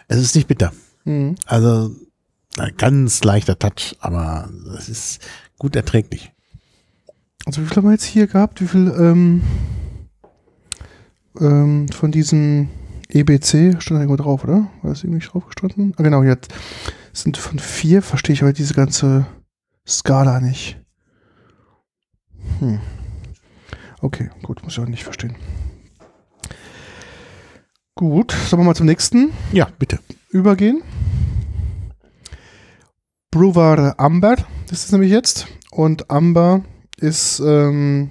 es ist nicht bitter. Mhm. Also ein ganz leichter Touch, aber es ist gut erträglich. Also wie viel haben wir jetzt hier gehabt? Wie viel ähm, ähm, von diesem EBC stand da irgendwo drauf, oder? War das irgendwie drauf gestanden? Ah, genau, jetzt sind von vier, verstehe ich aber diese ganze Skala nicht. Hm. Okay, gut, muss ich auch nicht verstehen. Gut, sollen wir mal zum nächsten Ja, bitte. übergehen. Brewer Amber, das ist nämlich jetzt. Und Amber ist, ähm,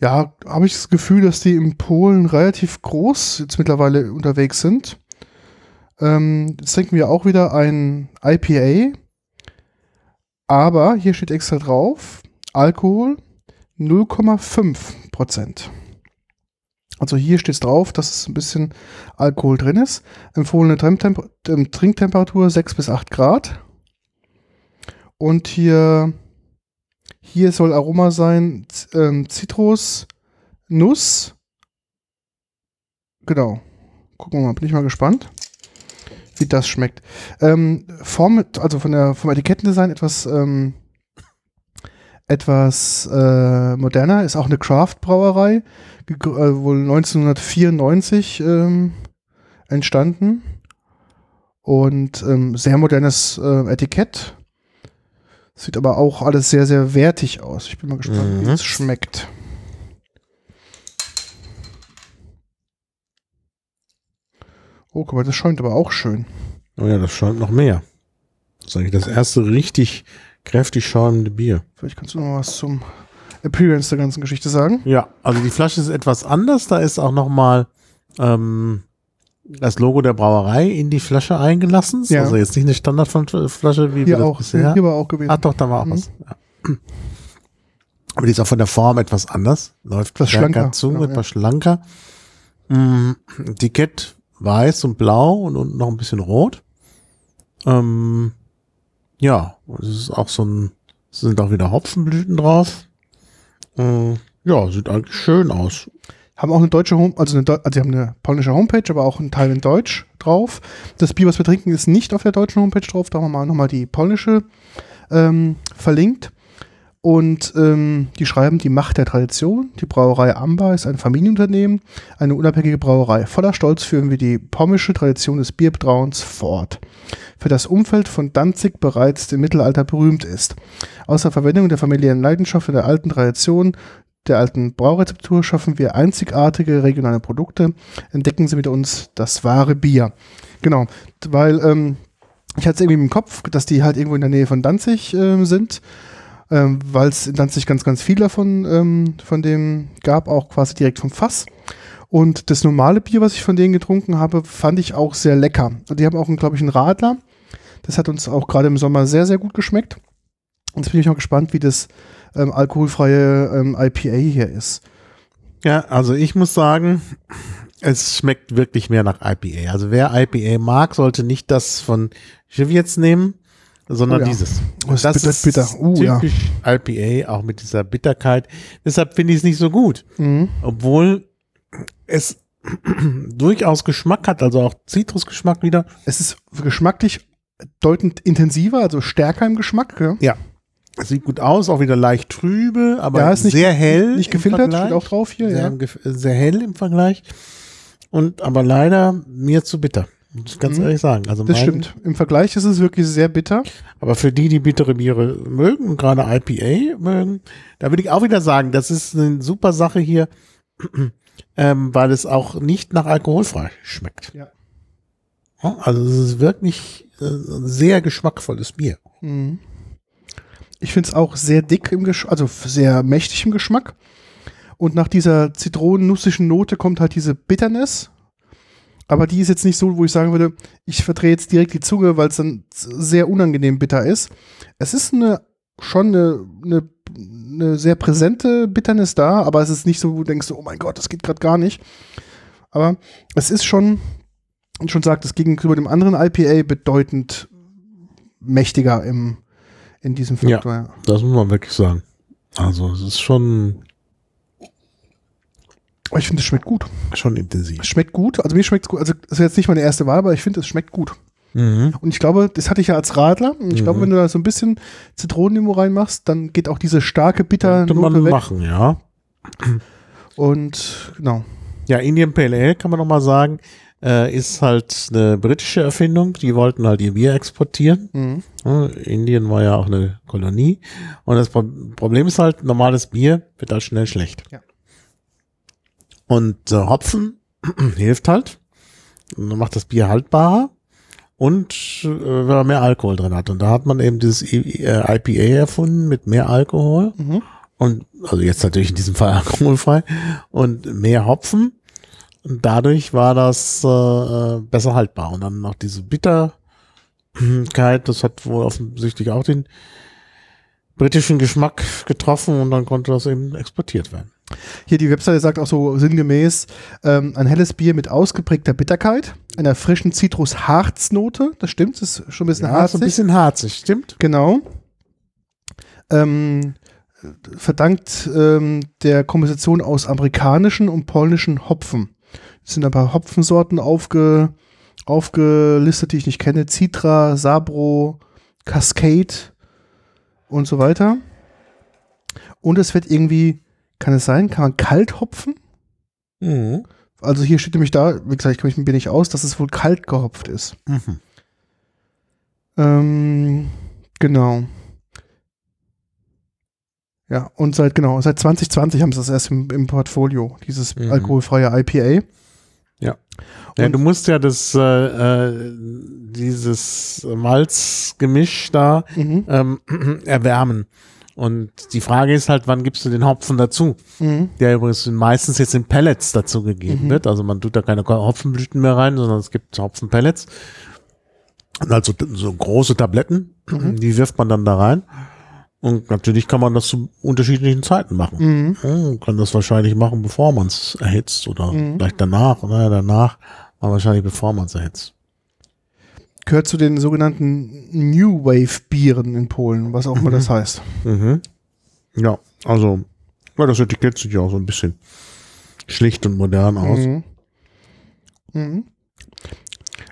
ja, habe ich das Gefühl, dass die in Polen relativ groß jetzt mittlerweile unterwegs sind. Ähm, jetzt trinken wir auch wieder ein IPA. Aber hier steht extra drauf, Alkohol 0,5 Prozent. Also hier steht es drauf, dass es ein bisschen Alkohol drin ist. Empfohlene ähm, Trinktemperatur 6 bis 8 Grad. Und hier, hier soll Aroma sein, ähm, Zitrus, Nuss. Genau. Gucken wir mal, bin ich mal gespannt, wie das schmeckt. Ähm, Form, also von der, vom Etikettendesign etwas, ähm, etwas äh, moderner, ist auch eine Craft-Brauerei, äh, wohl 1994 ähm, entstanden. Und ähm, sehr modernes äh, Etikett. Sieht aber auch alles sehr, sehr wertig aus. Ich bin mal gespannt, wie Mhm. es schmeckt. Oh, guck mal, das schäumt aber auch schön. Oh ja, das schäumt noch mehr. Das ist eigentlich das erste richtig kräftig schäumende Bier. Vielleicht kannst du noch was zum Appearance der ganzen Geschichte sagen. Ja, also die Flasche ist etwas anders. Da ist auch noch mal ähm, das Logo der Brauerei in die Flasche eingelassen. Ja. Also jetzt nicht eine Standardflasche, wie wir Hier das auch. bisher. Hier war auch gewesen. Ah, doch, da war auch Mhm. was. Ja. Aber die ist auch von der Form etwas anders. Läuft Etwas stärker schlanker, zu, genau, etwas schlanker. Mm, Etikett weiß und blau und unten noch ein bisschen rot. Ähm, ja, es ist auch so ein, sind auch wieder Hopfenblüten drauf. Äh, ja, sieht eigentlich schön aus. Haben auch eine deutsche Home, also, eine, also sie haben eine polnische Homepage, aber auch einen Teil in Deutsch drauf. Das Bier, was wir trinken, ist nicht auf der deutschen Homepage drauf. Da haben wir mal nochmal die polnische ähm, verlinkt. Und ähm, die schreiben die Macht der Tradition. Die Brauerei Amba ist ein Familienunternehmen, eine unabhängige Brauerei. Voller Stolz führen wir die pommische Tradition des Bierbrauens fort, für das Umfeld von Danzig bereits im Mittelalter berühmt ist. Außer Verwendung der familiären Leidenschaft und der alten Tradition der alten Braurezeptur schaffen wir einzigartige regionale Produkte. Entdecken Sie mit uns das wahre Bier. Genau, weil ähm, ich hatte es irgendwie im Kopf, dass die halt irgendwo in der Nähe von Danzig ähm, sind, ähm, weil es in Danzig ganz, ganz viel davon ähm, von dem gab, auch quasi direkt vom Fass. Und das normale Bier, was ich von denen getrunken habe, fand ich auch sehr lecker. Und die haben auch, glaube ich, einen Radler. Das hat uns auch gerade im Sommer sehr, sehr gut geschmeckt. Und jetzt bin ich auch gespannt, wie das ähm, alkoholfreie ähm, IPA hier ist. Ja, also ich muss sagen, es schmeckt wirklich mehr nach IPA. Also wer IPA mag, sollte nicht das von Chivets nehmen, sondern Oh ja. dieses. Oh, ist bitter, bitter. Uh, ja. typisch IPA, auch mit dieser Bitterkeit. Deshalb finde ich es nicht so gut. Mhm. Obwohl es durchaus Geschmack hat, also auch Zitrusgeschmack wieder. Es ist geschmacklich deutend intensiver, also stärker im Geschmack. Ja? Ja. Sieht gut aus, auch wieder leicht trübe, aber Ja, ist nicht- sehr hell. Nicht gefiltert, steht auch drauf hier. sehr, Ja. sehr hell im Vergleich. Und aber leider mir zu bitter. Muss ich ganz Mhm. ehrlich sagen. Also Das mein- stimmt. Im Vergleich ist es wirklich sehr bitter. Aber für die, die bittere Biere mögen und gerade IPA mögen, da würde ich auch wieder sagen, das ist eine super Sache hier, ähm, weil es auch nicht nach alkoholfrei schmeckt. Ja. Also es ist wirklich äh, ein sehr geschmackvolles Bier. Mhm. Ich finde es auch sehr dick im Geschmack, also sehr mächtig im Geschmack. Und nach dieser zitronennussigen Note kommt halt diese Bitterness. Aber die ist jetzt nicht so, wo ich sagen würde, ich verdrehe jetzt direkt die Zunge, weil es dann sehr unangenehm bitter ist. Es ist eine, schon eine, eine, eine sehr präsente Bitterness da, aber es ist nicht so, wo du denkst, oh mein Gott, das geht gerade gar nicht. Aber es ist schon, wie schon sagt, es gegenüber dem anderen IPA bedeutend mächtiger im, in diesem. Faktor. Ja. Das muss man wirklich sagen. Also es ist schon, ich finde, es schmeckt gut. schon intensiv. Es schmeckt gut. Also mir schmeckt es gut. Also das ist jetzt nicht meine erste Wahl, aber ich finde, es schmeckt gut. Mhm. Und ich glaube, das hatte ich ja als Radler. Und ich Mhm. glaube, wenn du da so ein bisschen Zitronenlimo reinmachst, dann geht auch diese starke Könnte man weg. machen, ja. Und genau. Ja, Indian Pale Ale kann man noch mal sagen, äh, ist halt eine britische Erfindung. Die wollten halt ihr Bier exportieren. Mhm. Ja, Indien war ja auch eine Kolonie. Und das Pro Problem ist halt, normales Bier wird halt schnell schlecht. Ja. Und äh, Hopfen hilft halt. Und dann macht das Bier haltbarer. Und äh, wenn man mehr Alkohol drin hat. Und da hat man eben dieses I- äh, IPA erfunden mit mehr Alkohol. Mhm. Und also jetzt natürlich in diesem Fall alkoholfrei. Und mehr Hopfen. Und dadurch war das äh, äh, besser haltbar. Und dann noch diese Bitterkeit, das hat wohl offensichtlich auch den britischen Geschmack getroffen und dann konnte das eben exportiert werden. Hier die Webseite sagt auch so sinngemäß, ähm, ein helles Bier mit ausgeprägter Bitterkeit, einer frischen Zitrus-Harznote. Das stimmt, das ist schon ein bisschen Ja, harzig. ein bisschen harzig, stimmt? Genau. ähm, verdankt ähm, der Komposition aus amerikanischen und polnischen Hopfen. Es sind ein paar Hopfensorten aufge, aufgelistet, die ich nicht kenne. Citra, Sabro, Cascade und so weiter. Und es wird irgendwie, kann es sein, kann man kalt hopfen? Mhm. Also hier steht nämlich da, wie gesagt, ich kenne mich mir nicht aus, dass es wohl kalt gehopft ist. Mhm. Ähm, genau. Ja, und seit, genau, seit 2020 haben sie das erst im, im Portfolio, dieses Mhm. alkoholfreie IPA. Ja, Und- du musst ja das, äh, äh, dieses Malzgemisch da Mhm. ähm, erwärmen. Und die Frage ist halt, wann gibst du den Hopfen dazu? Mhm. Der übrigens meistens jetzt in Pellets dazu gegeben Mhm. wird. Also man tut da keine Hopfenblüten mehr rein, sondern es gibt Hopfenpellets. Also so große Tabletten, Mhm. die wirft man dann da rein. Und natürlich kann man das zu unterschiedlichen Zeiten machen. Mhm. Man kann das wahrscheinlich machen, bevor man es erhitzt oder Mhm. vielleicht danach. Oder danach, aber wahrscheinlich bevor man es erhitzt. Gehört zu den sogenannten New Wave Bieren in Polen, was auch immer Mhm. das heißt. Mhm. Ja, also, ja, das Etikett sieht ja auch so ein bisschen schlicht und modern aus. Mhm. Mhm.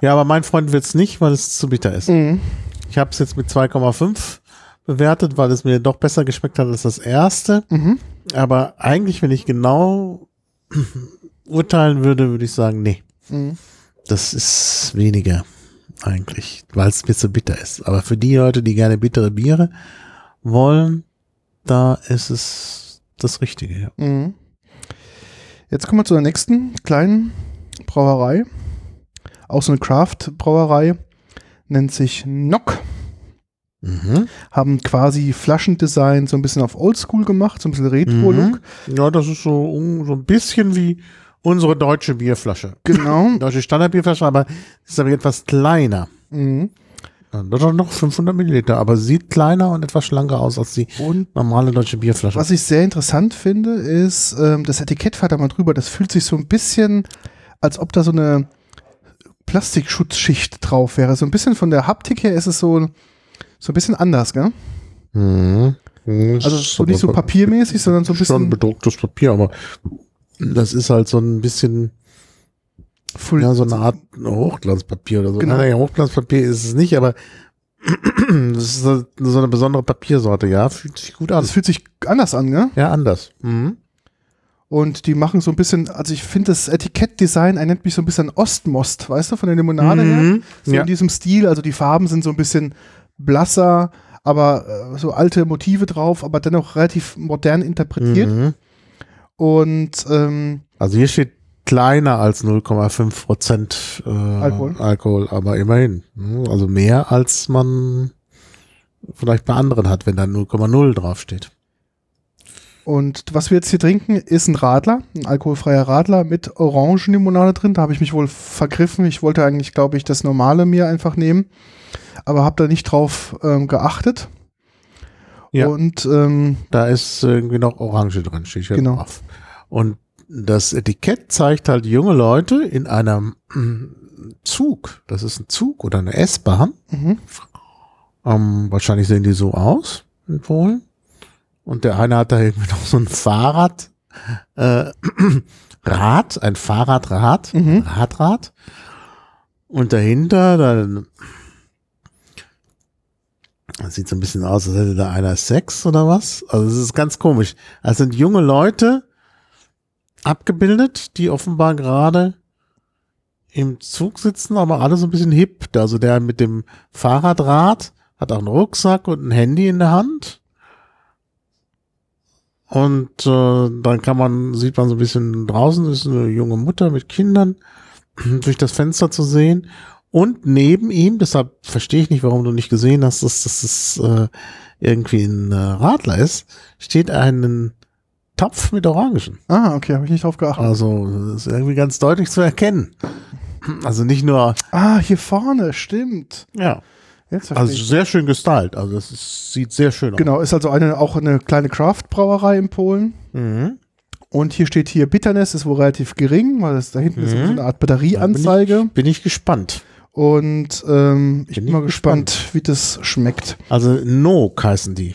Ja, aber mein Freund wird es nicht, weil es zu bitter ist. Mhm. Ich habe es jetzt mit 2,5 bewertet, weil es mir doch besser geschmeckt hat als das erste. Mhm. Aber eigentlich, wenn ich genau urteilen würde, würde ich sagen, nee, das ist weniger eigentlich, weil es mir zu bitter ist. Aber für die Leute, die gerne bittere Biere wollen, da ist es das Richtige. Ja. Mhm. Jetzt kommen wir zu der nächsten kleinen Brauerei. Auch so eine Craft-Brauerei. Nennt sich Nock. Mhm. Haben quasi Flaschendesign so ein bisschen auf Oldschool gemacht, so ein bisschen Retro-Look. Mhm. Ja, das ist so, so ein bisschen wie unsere deutsche Bierflasche. Genau. Deutsche Standardbierflasche, aber ist aber etwas kleiner. Mhm. Das hat noch 500 Milliliter, aber sieht kleiner und etwas schlanker aus als die Und normale deutsche Bierflasche. was ich sehr interessant finde, ist, ähm, das Etikett fährt da mal drüber. Das fühlt sich so ein bisschen, als ob da so eine Plastikschutzschicht drauf wäre. So ein bisschen von der Haptik her ist es so, so ein bisschen anders, gell? Mhm. Also so nicht so papiermäßig, sondern so ein Schon bisschen bedrucktes Papier, aber das ist halt so ein bisschen, full. ja, so eine Art Hochglanzpapier oder so. Genau. Nein, Hochglanzpapier ist es nicht, aber das ist so eine besondere Papiersorte, ja, fühlt sich gut an. Das fühlt sich anders an, gell? Ja, anders. Mhm. Und die machen so ein bisschen, also ich finde das Etikettdesign erinnert mich so ein bisschen an Ostmost, weißt du, von der Limonade her. Mhm. So Ja. in diesem Stil, also die Farben sind so ein bisschen blasser, aber äh, so alte Motive drauf, aber dennoch relativ modern interpretiert. Mhm. Und ähm, Also hier steht kleiner als 0,5 Prozent äh, Alkohol. Alkohol, aber immerhin. Also mehr als man vielleicht bei anderen hat, wenn da 0,0 draufsteht. Und was wir jetzt hier trinken, ist ein Radler, ein alkoholfreier Radler mit Orangenlimonade drin. Da habe ich mich wohl vergriffen. Ich wollte eigentlich, glaube ich, das normale mir einfach nehmen, aber habe da nicht drauf ähm, geachtet. Ja. Und ähm, Da ist irgendwie noch Orange drin, steht hier Genau. drauf. Und das Etikett zeigt halt junge Leute in einem mm, Zug. Das ist ein Zug oder eine S-Bahn. mhm. Ähm, wahrscheinlich sehen die so aus in Polen. Und der eine hat da irgendwie noch so ein Fahrrad, äh, Rad, ein Fahrradrad, Mhm. Radrad. Und dahinter, dann, das sieht so ein bisschen aus, als hätte da einer Sex oder was. Also es ist ganz komisch. Es sind junge Leute abgebildet, die offenbar gerade im Zug sitzen, aber alle so ein bisschen hip. Also der mit dem Fahrradrad hat auch einen Rucksack und ein Handy in der Hand. Und äh, dann kann man, sieht man so ein bisschen draußen, ist eine junge Mutter mit Kindern durch das Fenster zu sehen. Und neben ihm, deshalb verstehe ich nicht, warum du nicht gesehen hast, dass das dass, äh, irgendwie ein äh, Radler ist, steht ein Topf mit Orangen. Ah, okay, habe ich nicht drauf geachtet. Also das ist irgendwie ganz deutlich zu erkennen. Also nicht nur, Ah, hier vorne, stimmt. ja, also ich. sehr schön gestylt. Also ist, sieht sehr schön aus. Genau, ist also eine, auch eine kleine Craft-Brauerei in Polen. Mhm. Und hier steht hier Bitterness ist wohl relativ gering, weil das da hinten ist so Mhm. eine Art Batterieanzeige. Bin ich gespannt. Und ähm, ich Bin bin, mal ich gespannt, wie das schmeckt. Also Nook heißen die.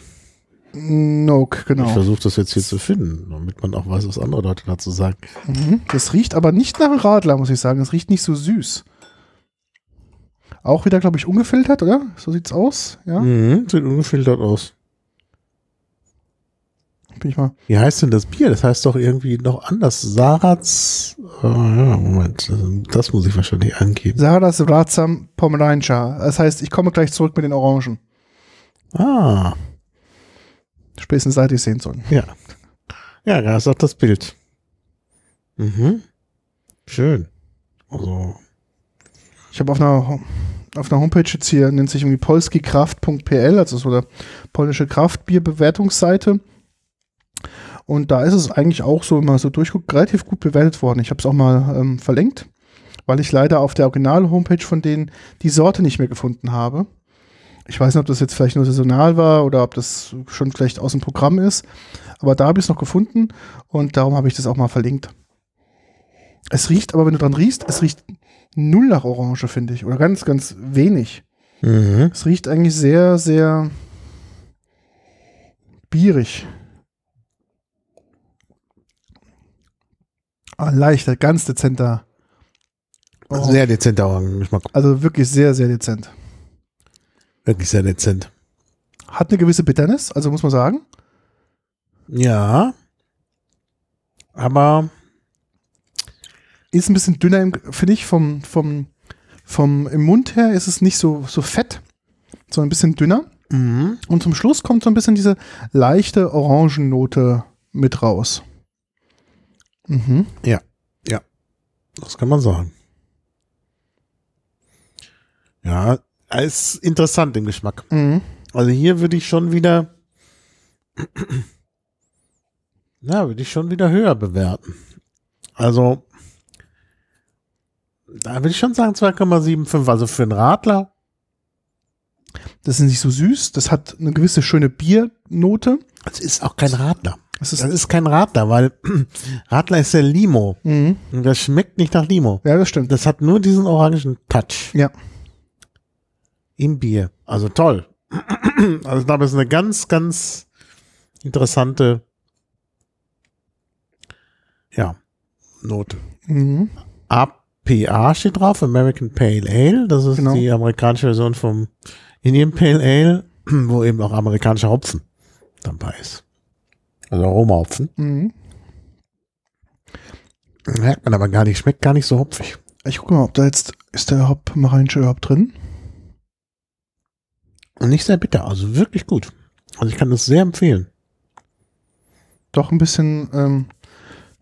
Nook, Ich genau. versuche das jetzt hier zu finden, damit man auch weiß, was andere Leute dazu sagen. Mhm. Das riecht aber nicht nach Radler, muss ich sagen. Es riecht nicht so süß. Auch wieder, glaube ich, ungefiltert, oder? So sieht's aus. Ja, Mhm, sieht ungefiltert aus. Bin ich mal. Wie heißt denn das Bier? Das heißt doch irgendwie noch anders. Sarats. Oh, ja, Moment. Das muss ich wahrscheinlich angeben. Saras Razam Pomeranicha. Das heißt, ich komme gleich zurück mit den Orangen. Ah, Spätestens seit ich sehen sollen. ja. Ja, da ist auch das Bild. Mhm. Schön. Also, Ich habe auf einer, auf einer Homepage jetzt hier, nennt sich irgendwie polskikraft.pl, also so eine polnische Kraftbierbewertungsseite. Und da ist es eigentlich auch so, wenn man so durchguckt, relativ gut bewertet worden. Ich habe es auch mal ähm, verlinkt, weil ich leider auf der Original-Homepage von denen die Sorte nicht mehr gefunden habe. Ich weiß nicht, ob das jetzt vielleicht nur saisonal war oder ob das schon vielleicht aus dem Programm ist. Aber da habe ich es noch gefunden und darum habe ich das auch mal verlinkt. Es riecht, aber wenn du dran riechst, es riecht null nach Orange, finde ich. Oder ganz, ganz wenig. mhm. Es riecht eigentlich sehr, sehr bierig. Ah, leichter, ganz dezenter. Orange. sehr dezenter Orangengeschmack. Also wirklich sehr, sehr dezent. Wirklich sehr dezent. Hat eine gewisse Bitternis, also muss man sagen. Ja. Aber Ist ein bisschen dünner, finde ich, vom, vom, vom im Mund her ist es nicht so, so fett, sondern ein bisschen dünner. mhm. Und zum Schluss kommt so ein bisschen diese leichte Orangennote mit raus. Mhm. das kann man sagen. Ja, ist interessant im Geschmack. Mhm. Also hier würde ich schon wieder, na, würde ich schon wieder höher bewerten. Also, da würde ich schon sagen 2,75. Also für einen Radler, Das ist nicht so süß. Das hat eine gewisse schöne Biernote. das ist auch kein Radler. Das Das ist, ist kein Radler, weil Radler ist ja Limo. mhm. Und das schmeckt nicht nach Limo. Ja, das stimmt. Das hat nur diesen orangen Touch Ja. im Bier. Also toll. Also ich glaube, das ist eine ganz, ganz interessante ja, Note. Mhm. APA steht drauf, American Pale Ale. Das ist Genau. die amerikanische Version vom Indian Pale Ale, wo eben auch amerikanischer Hopfen dabei ist. Also Aromahopfen. Mhm. Merkt man aber gar nicht, schmeckt gar nicht so hopfig. Ich gucke mal, ob da jetzt, ist der Hopmarinche überhaupt drin? Und nicht sehr bitter, also wirklich gut. Also ich kann das sehr empfehlen. Doch ein bisschen ähm,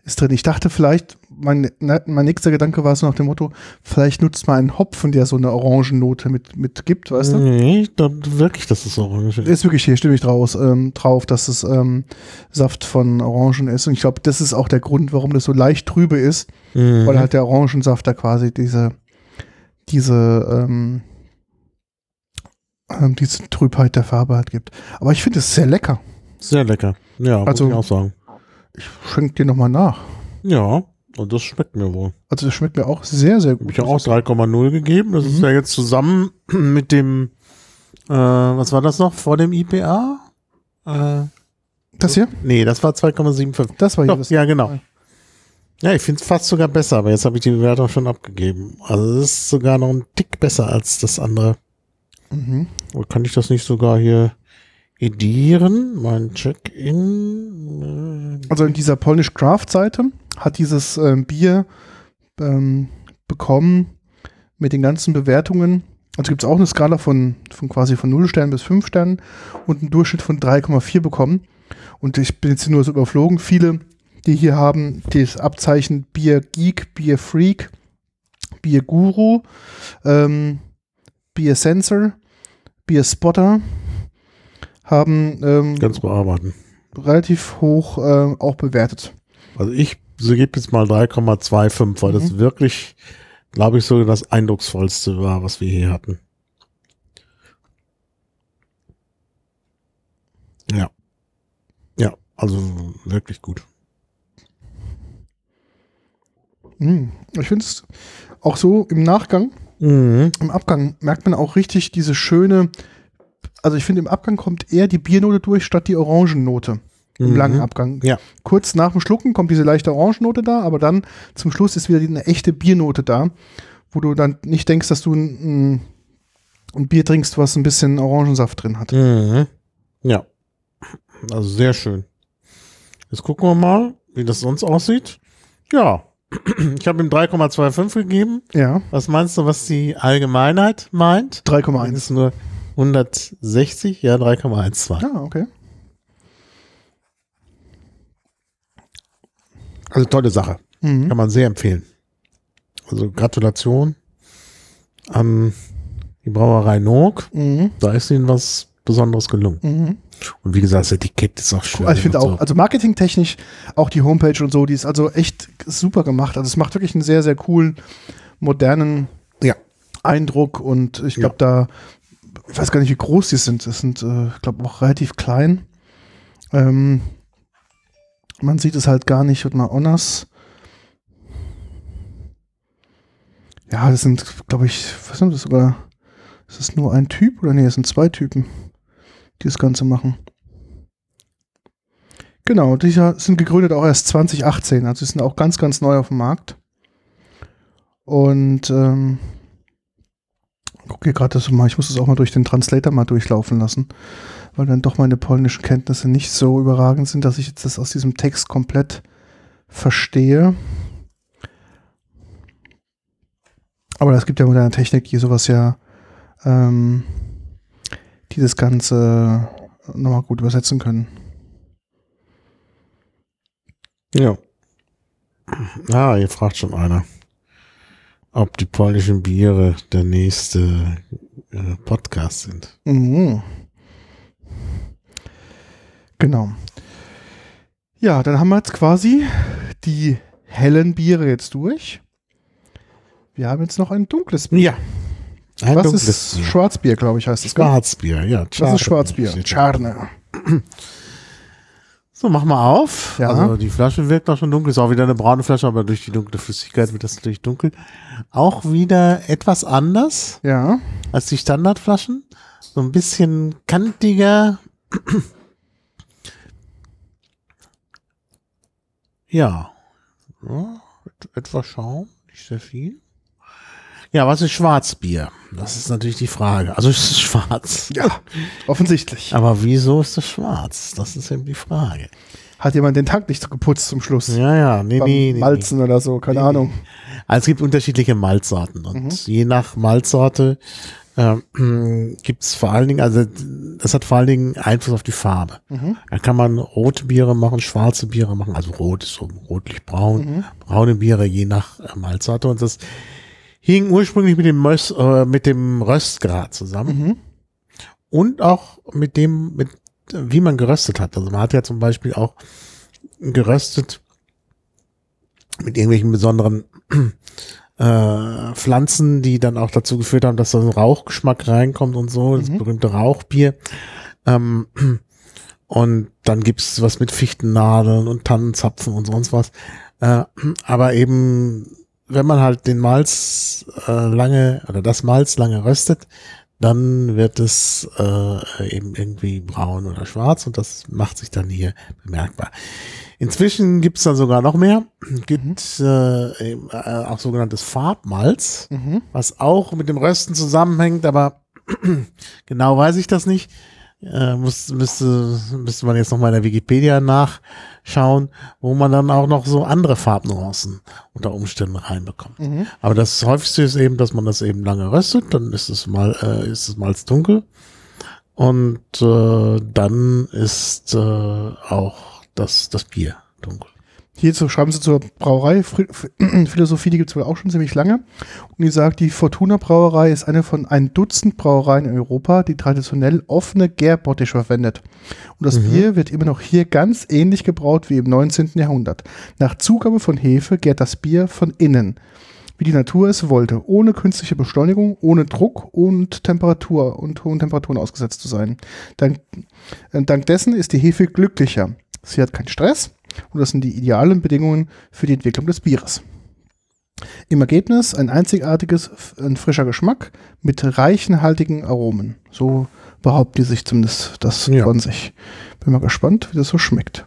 ist drin. Ich dachte vielleicht, mein, ne, mein nächster Gedanke war so nach dem Motto, vielleicht nutzt man einen Hopfen, der so eine Orangennote mit, mit gibt, weißt du? Nee, dann wirklich, dass es orange ist. Ist wirklich hier, stimme ich draus, ähm, drauf, dass es ähm, Saft von Orangen ist. Und ich glaube, das ist auch der Grund, warum das so leicht trübe ist, Mhm. weil halt der Orangensaft da quasi diese, diese, ähm, ähm, diese Trübheit der Farbe halt gibt. Aber ich finde es sehr lecker. Sehr lecker. Ja, Also- muss ich auch sagen. Ich schenke dir nochmal nach. Ja, und das schmeckt mir wohl. Also das schmeckt mir auch sehr, sehr Habe gut. ich ja auch 3,0 gegeben. Das ist Mhm. ja jetzt zusammen mit dem, äh, was war das noch vor dem IPA? Äh, Das hier? nee, das war 2,75. Das war hier Doch, ja, genau. Ja, ich finde es fast sogar besser, aber jetzt habe ich die Bewertung schon abgegeben. Also es ist sogar noch ein Tick besser als das andere. Mhm. Oder kann ich das nicht sogar hier edieren? Mein Check-in. äh, Also in dieser Polnish Craft Seite hat dieses ähm, Bier ähm, bekommen mit den ganzen Bewertungen. Also gibt es auch eine Skala von, von quasi von 0 Sternen bis 5 Sternen und einen Durchschnitt von 3,4 bekommen. Und ich bin jetzt nur so überflogen. Viele, die hier haben, das Abzeichen Bier Geek, Bier Freak, Bier Guru, ähm, Bier Sensor, Bier Spotter, haben ähm, Ganz bearbeiten. relativ hoch äh, auch bewertet. Also ich so gebe jetzt mal 3,25, weil das Mhm. wirklich, glaube ich, so das eindrucksvollste war, was wir hier hatten. Ja. Ja, also wirklich gut. Mm, Ich finde es auch so im Nachgang, Mhm. im Abgang merkt man auch richtig diese schöne, also ich finde, im Abgang kommt eher die Biernote durch, statt die Orangennote. Im Mhm. langen Abgang. Ja. Kurz nach dem Schlucken kommt diese leichte Orangennote da, aber dann zum Schluss ist wieder eine echte Biernote da, wo du dann nicht denkst, dass du ein, ein Bier trinkst, was ein bisschen Orangensaft drin hat. Mhm. Ja. Also sehr schön. Jetzt gucken wir mal, wie das sonst aussieht. Ja. Ich habe ihm 3,25 gegeben. Ja, Was meinst du, was die Allgemeinheit meint? Das 3,1. ist nur 160, ja, 3,12. Ah, okay. Also tolle Sache. Mhm. Kann man sehr empfehlen. Also Gratulation an die Brauerei Nook. Mhm. Da ist ihnen was Besonderes gelungen. Mhm. Und wie gesagt, das Etikett ist auch schön. Also ich finde auch, also marketingtechnisch, auch die Homepage und so, die ist also echt super gemacht. Also es macht wirklich einen sehr, sehr coolen, modernen Ja. Eindruck und ich glaube da, ich weiß gar nicht, wie groß die sind. Das sind, äh, ich glaube, auch relativ klein. Ähm, man sieht es halt gar nicht. Und mal Honors. Ja, das sind, glaube ich, was sind das sogar? Ist das nur ein Typ oder nee, es sind zwei Typen, die das Ganze machen. Genau, die sind gegründet auch erst 2018, also sie sind auch ganz, ganz neu auf dem Markt. Und ähm, guck gerade das mal, ich muss das auch mal durch den Translator mal durchlaufen lassen, weil dann doch meine polnischen Kenntnisse nicht so überragend sind, dass ich jetzt das aus diesem Text komplett verstehe. Aber es gibt ja moderne Technik, die sowas ja, ähm, die das Ganze nochmal gut übersetzen können. Ja. Ah, hier fragt schon einer, ob die polnischen Biere der nächste äh, Podcast sind. Mhm. Genau. Ja, dann haben wir jetzt quasi die hellen Biere jetzt durch. Wir haben jetzt noch ein dunkles Bier. Ja. Ein Was dunkles ist Bier. Schwarzbier, glaube ich, heißt es. Schwarzbier, ja. Das ist Schwarzbier. Charne. So, mach mal auf. Ja. Also die Flasche wirkt auch schon dunkel. Ist auch wieder eine braune Flasche, aber durch die dunkle Flüssigkeit wird das natürlich dunkel. Auch wieder etwas anders Ja. als die Standardflaschen. So ein bisschen kantiger. ja. ja. et- Etwas Schaum, nicht sehr viel. Ja, was ist Schwarzbier? Das ist natürlich die Frage. Also es ist schwarz. Ja, offensichtlich. Aber wieso ist es schwarz? Das ist eben die Frage. Hat jemand den Tank nicht geputzt zum Schluss? Ja, ja, nee, Beim nee, nee. Malzen oder so, keine Nee, nee. Ahnung. Also es gibt unterschiedliche Malzsorten und Mhm. je nach Malzsorte ähm, gibt es vor allen Dingen, also das hat vor allen Dingen Einfluss auf die Farbe. Mhm. Da kann man rote Biere machen, schwarze Biere machen, also rot ist so rotlich-braun, Mhm. braune Biere je nach äh, Malzsorte und das hing ursprünglich mit dem, Mös, äh, mit dem Röstgrad zusammen Mhm. und auch mit dem, mit wie man geröstet hat. Also man hat ja zum Beispiel auch geröstet mit irgendwelchen besonderen äh, Pflanzen, die dann auch dazu geführt haben, dass da so ein Rauchgeschmack reinkommt und so, das Mhm. berühmte Rauchbier. Ähm, und dann gibt's was mit Fichtennadeln und Tannenzapfen und sonst was. Äh, aber eben, wenn man halt den Malz äh, lange oder das Malz lange röstet, dann wird es äh, eben irgendwie braun oder schwarz und das macht sich dann hier bemerkbar. Inzwischen gibt's dann sogar noch mehr. Gibt äh, eben, äh, auch sogenanntes Farbmalz, Mhm. was auch mit dem Rösten zusammenhängt, aber genau weiß ich das nicht. Äh, muss, müsste, müsste man jetzt noch mal in der Wikipedia nachschauen, wo man dann auch noch so andere Farbnuancen unter Umständen reinbekommt. Mhm. Aber das häufigste ist eben, dass man das eben lange röstet, dann ist es mal, äh, ist es Malz dunkel und äh, dann ist äh, auch das, das Bier dunkel. Hierzu schreiben sie zur Brauerei. Philosophie, die gibt es wohl auch schon ziemlich lange. Und die sagt, die Fortuna Brauerei ist eine von ein Dutzend Brauereien in Europa, die traditionell offene Gärbottiche verwendet. Und das Mhm. Bier wird immer noch hier ganz ähnlich gebraut wie im 19. Jahrhundert. Nach Zugabe von Hefe gärt das Bier von innen, wie die Natur es wollte, ohne künstliche Beschleunigung, ohne Druck und Temperatur und hohen Temperaturen ausgesetzt zu sein. Dank, äh, dank dessen ist die Hefe glücklicher. Sie hat keinen Stress und das sind die idealen Bedingungen für die Entwicklung des Bieres. Im Ergebnis ein einzigartiges, ein frischer Geschmack mit reichen, haltigen Aromen. So behaupten die sich zumindest das Ja. von sich. Bin mal gespannt, wie das so schmeckt.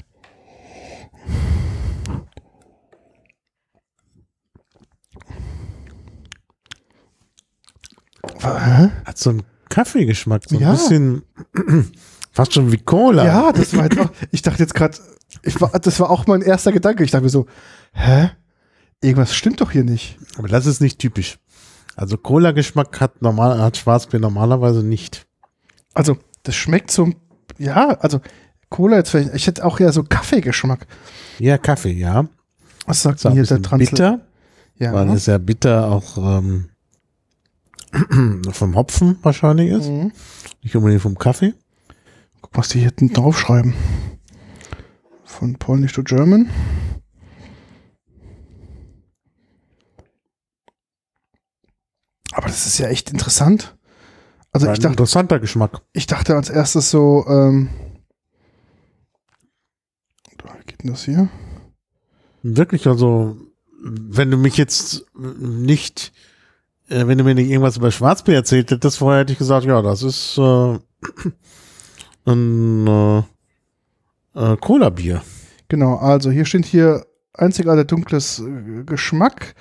Hat so einen Kaffeegeschmack, so ein Ja. bisschen fast schon wie Cola. Ja, das war halt auch, ich dachte jetzt gerade, ich war, das war auch mein erster Gedanke. Ich dachte mir so, hä? Irgendwas stimmt doch hier nicht. Aber das ist nicht typisch. Also Cola-Geschmack hat normal, hat Schwarzbier normalerweise nicht. Also, das schmeckt so, ja, also Cola jetzt vielleicht, ich hätte auch ja so Kaffeegeschmack. Ja, Kaffee, ja. Was sagt ein hier der Transl bitter, Ja. weil es ja bitter auch ähm, vom Hopfen wahrscheinlich ist, Mhm. nicht unbedingt vom Kaffee. Guck, was die hier hinten draufschreiben. Von Polnisch to German. Aber das ist ja echt interessant. Also War ich ein dachte, interessanter Geschmack. ich dachte als erstes so, ähm, wie geht denn das hier? Wirklich, also, wenn du mich jetzt nicht, äh, wenn du mir nicht irgendwas über Schwarzbier erzählt hättest, vorher hätte ich gesagt, ja, das ist äh, ein äh, äh, Cola-Bier. Genau, also hier steht hier einzigartiger dunkles äh, Geschmack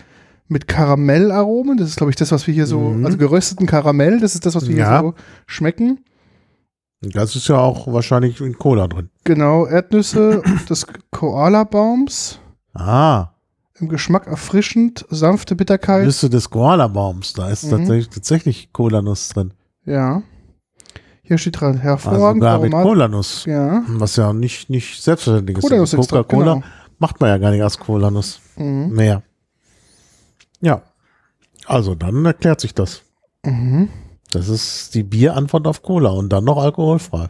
mit Karamellaromen. Das ist, glaube ich, das, was wir hier so, Mhm. also gerösteten Karamell, das ist das, was wir Ja. hier so schmecken. Das ist ja auch wahrscheinlich in Cola drin. Genau, Erdnüsse des Koala-Baums. Ah, Im Geschmack erfrischend, sanfte Bitterkeit. Nüsse des Koala-Baums, da ist Mhm. tatsächlich, tatsächlich Cola-Nuss drin. Ja. Hier steht dran, Also hervorragend. mit aromat- Cola-Nuss. ja. Was ja nicht, nicht selbstverständlich ist. Cola-Nuss-Extrakt, Coca-Cola genau. macht man ja gar nicht aus Cola-Nuss Mhm. mehr. Ja. Also dann erklärt sich das. Mhm. Das ist die Bierantwort auf Cola und dann noch alkoholfrei.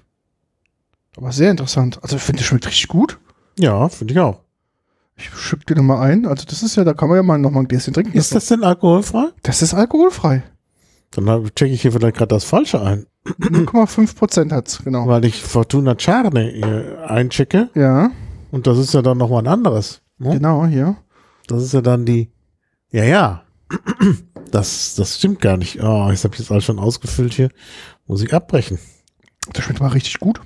Aber sehr interessant. Also ich finde, das schmeckt richtig gut. Ja, finde ich auch. Ich schütte die nochmal ein. Also das ist ja, da kann man ja mal nochmal ein Gläschen trinken. Ist das denn alkoholfrei? das ist alkoholfrei. Dann checke ich hier vielleicht gerade das Falsche ein, 0,5 Prozent hat's, genau. weil ich Fortuna Charne einchecke Ja, und das ist ja dann nochmal ein anderes. ne? genau, hier. Das ist ja dann die. Ja, ja. Das, das stimmt gar nicht. Oh, jetzt habe ich das alles schon ausgefüllt hier. Muss ich abbrechen. Das schmeckt mal richtig gut.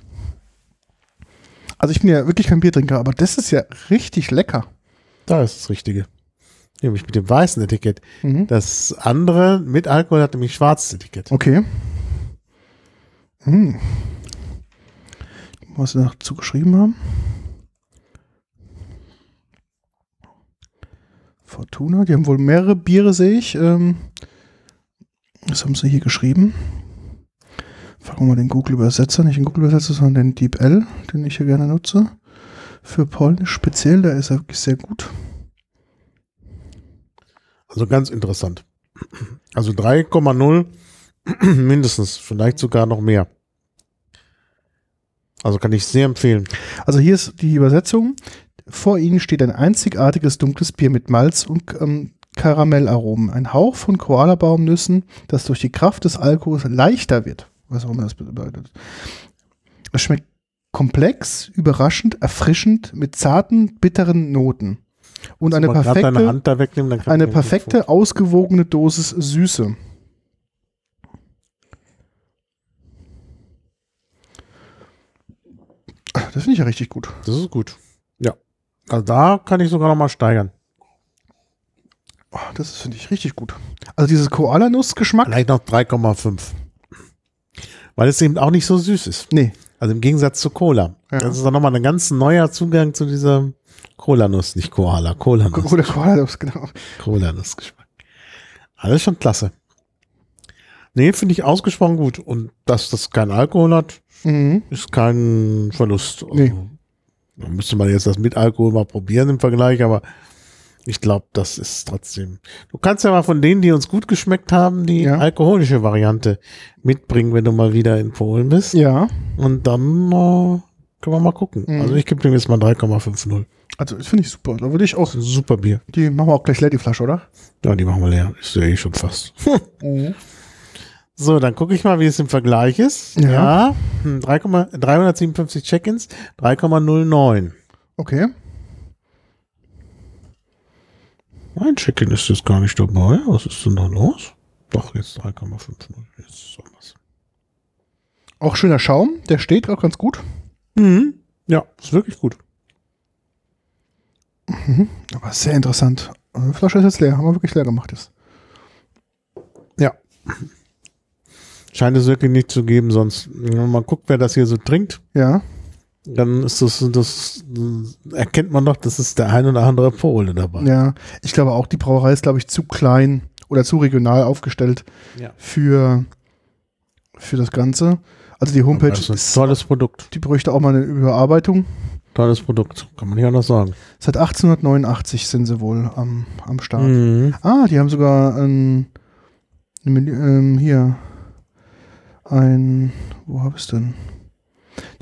Also ich bin ja wirklich kein Biertrinker, aber das ist ja richtig lecker. Da ist das Richtige. Nämlich mit dem weißen Etikett. Mhm. Das andere mit Alkohol hat nämlich schwarzes Etikett. Okay. Hm. Was sie dazu geschrieben haben. Fortuna, die haben wohl mehrere Biere, sehe ich. Ähm, was haben sie hier geschrieben? Fragen wir mal den Google-Übersetzer, nicht den Google-Übersetzer, sondern den DeepL, den ich hier gerne nutze. Für Polnisch speziell, da ist er wirklich sehr gut. Also ganz interessant. Also 3,0 mindestens, vielleicht sogar noch mehr. Also kann ich sehr empfehlen. Also hier ist die Übersetzung. Vor Ihnen steht ein einzigartiges dunkles Bier mit Malz und ähm, Karamellaromen. Ein Hauch von Koalabaumnüssen, das durch die Kraft des Alkohols leichter wird. Was auch immer das bedeutet. Es schmeckt komplex, überraschend, erfrischend mit zarten, bitteren Noten. Und eine grad deine perfekte, wegnehmen, eine perfekte, ausgewogene Dosis Süße. Das finde ich ja richtig gut. Das ist gut. Ja. Also da kann ich sogar noch mal steigern. Oh, das finde ich richtig gut. Also dieses Koala-Nuss-Geschmack. Vielleicht noch 3,5. Weil es eben auch nicht so süß ist. Nee. Also im Gegensatz zu Cola. Ja. Das ist dann nochmal ein ganz neuer Zugang zu dieser Cola-Nuss, nicht Koala, Cola-Nuss. Oder Koala-Nuss, genau. Cola-Nuss-Geschmack. Alles schon klasse. Nee, finde ich ausgesprochen gut. Und dass das kein Alkohol hat, Mhm. ist kein Verlust. Also, Nee. Da müsste man jetzt das mit Alkohol mal probieren im Vergleich, aber ich glaube, das ist trotzdem. Du kannst ja mal von denen, die uns gut geschmeckt haben, die Ja. alkoholische Variante mitbringen, wenn du mal wieder in Polen bist. Ja, Und dann äh, können wir mal gucken. Mhm. Also ich gebe dem jetzt mal 3,50. also das finde ich super. Da würde ich auch, super Bier. die machen wir auch gleich leer, die Flasche, oder? Ja, die machen wir leer. Ist ja eh schon fast. So, dann gucke ich mal, wie es im Vergleich ist. Ja. Ja, hm, 3, 357 Check-ins, 3,09. Okay. Mein Check-in ist jetzt gar nicht dabei. Was ist denn da los? Doch, jetzt 3,50. Jetzt ist was. Auch schöner Schaum, der steht auch ganz gut. Mhm. Ja, ist wirklich gut. Aber sehr interessant. Die Flasche ist jetzt leer, haben wir wirklich leer gemacht jetzt. Ja. Scheint es wirklich nicht zu geben, sonst, wenn man guckt, wer das hier so trinkt, Ja. Dann ist das, das erkennt man doch, das ist der ein oder andere Pole dabei. Ja, ich glaube auch, die Brauerei ist, glaube ich, zu klein oder zu regional aufgestellt Ja. für, für das Ganze. Also die Homepage Das ist ein tolles Produkt. die bräuchte auch mal eine Überarbeitung. Tolles Produkt. Kann man nicht anders sagen. Seit 1889 sind sie wohl am, am Start. Mhm. Ah, die haben sogar ein, ein ähm, hier ein, wo habe ich es denn?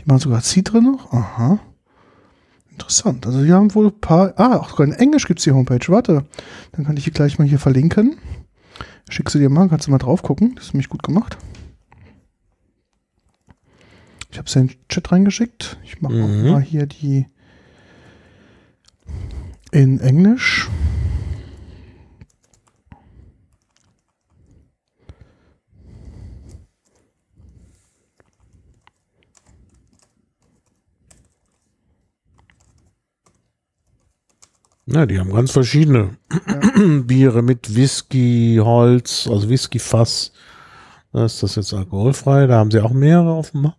Die machen sogar Citre noch. Aha. Interessant. Also die haben wohl ein paar, ah, auch sogar in Englisch gibt es die Homepage. Warte, dann kann ich die gleich mal hier verlinken. Schickst du dir mal, kannst du mal drauf gucken. Das ist nämlich gut gemacht. Ich habe es in den Chat reingeschickt. Ich mache Mhm. auch mal hier die in Englisch. Ja, die haben ganz verschiedene Biere mit Whisky, Holz, also Whisky-Fass. Da ist das jetzt alkoholfrei. Da haben sie auch mehrere offenbar.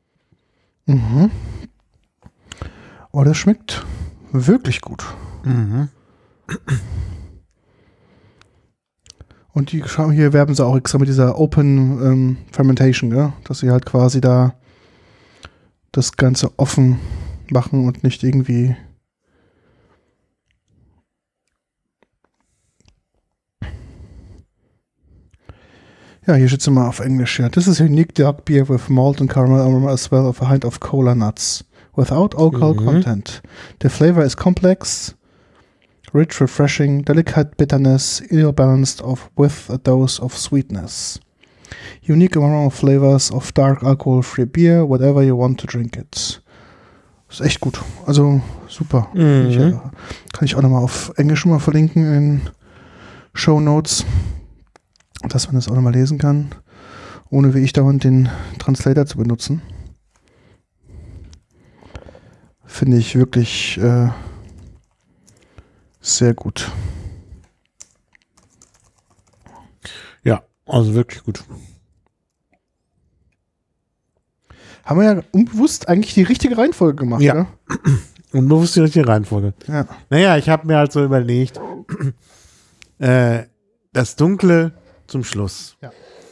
Mhm. Oh, das schmeckt wirklich gut. Und die hier werben sie auch extra mit dieser Open ähm, Fermentation, ja? dass sie halt quasi da das Ganze offen machen und nicht irgendwie. Hier steht es mal auf Englisch. Ja. This is a unique dark beer with malt and caramel aroma as well as a hint of cola nuts. Without alcohol Mhm. content. The flavor is complex, rich, refreshing, delicate bitterness, ill balanced of with a dose of sweetness. Unique aroma flavors of dark alcohol-free beer, whatever you want to drink it. Ist echt gut. Also super. Mhm. Ich, äh, kann ich auch nochmal auf Englisch mal verlinken in Show Notes, dass man das auch nochmal lesen kann, ohne wie ich dauernd den Translator zu benutzen. Finde ich wirklich äh, sehr gut. Ja, also wirklich gut. Haben wir ja unbewusst eigentlich die richtige Reihenfolge gemacht, Ja. oder? Unbewusst die richtige Reihenfolge. Ja. Naja, ich habe mir halt so überlegt, äh, das Dunkle zum Schluss.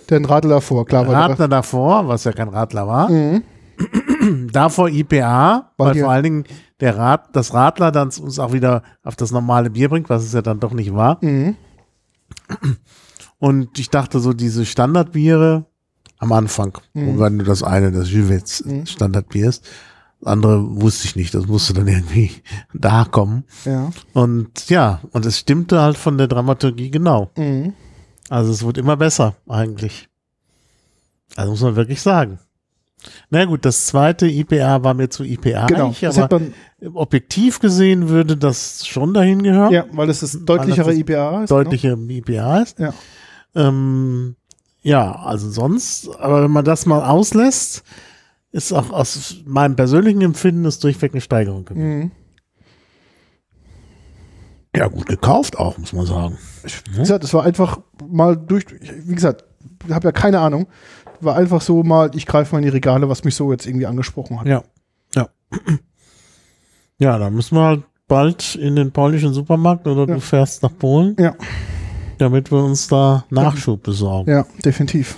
Den Radler davor, klar. Radler davor, was ja kein Radler war. Mhm. Davor IPA, Weil weil, vor allen Dingen der Rad, das Radler dann uns auch wieder auf das normale Bier bringt, was es ja dann doch nicht war. Mhm. Und ich dachte so, diese Standardbiere am Anfang, Mhm. war nur das eine, das Juvetz Mhm. Standardbier ist. Das andere wusste ich nicht, das musste dann irgendwie da kommen. Ja. Und ja, und es stimmte halt von der Dramaturgie genau. Mhm. Also es wird immer besser eigentlich. Also muss man wirklich sagen. Na gut, das zweite IPA war mir zu IPA, Genau. Das aber man, objektiv gesehen würde das schon dahin gehören. ja, weil es das deutlichere das IPA ist. Deutliche IPA ist. Ja. Ähm, ja, also sonst, aber wenn man das mal auslässt, ist auch aus meinem persönlichen Empfinden ist durchweg eine Steigerung Ne? gewesen. Mhm. Ja, gut gekauft auch, muss man sagen. Wie gesagt, es war einfach mal durch, ich- wie gesagt, ich habe ja keine Ahnung. War einfach so mal, ich greife mal in die Regale, was mich so jetzt irgendwie angesprochen hat. Ja, ja. Ja, da müssen wir halt bald in den polnischen Supermarkt oder Ja. du fährst nach Polen. Ja. Damit wir uns da Nachschub besorgen. Ja, definitiv.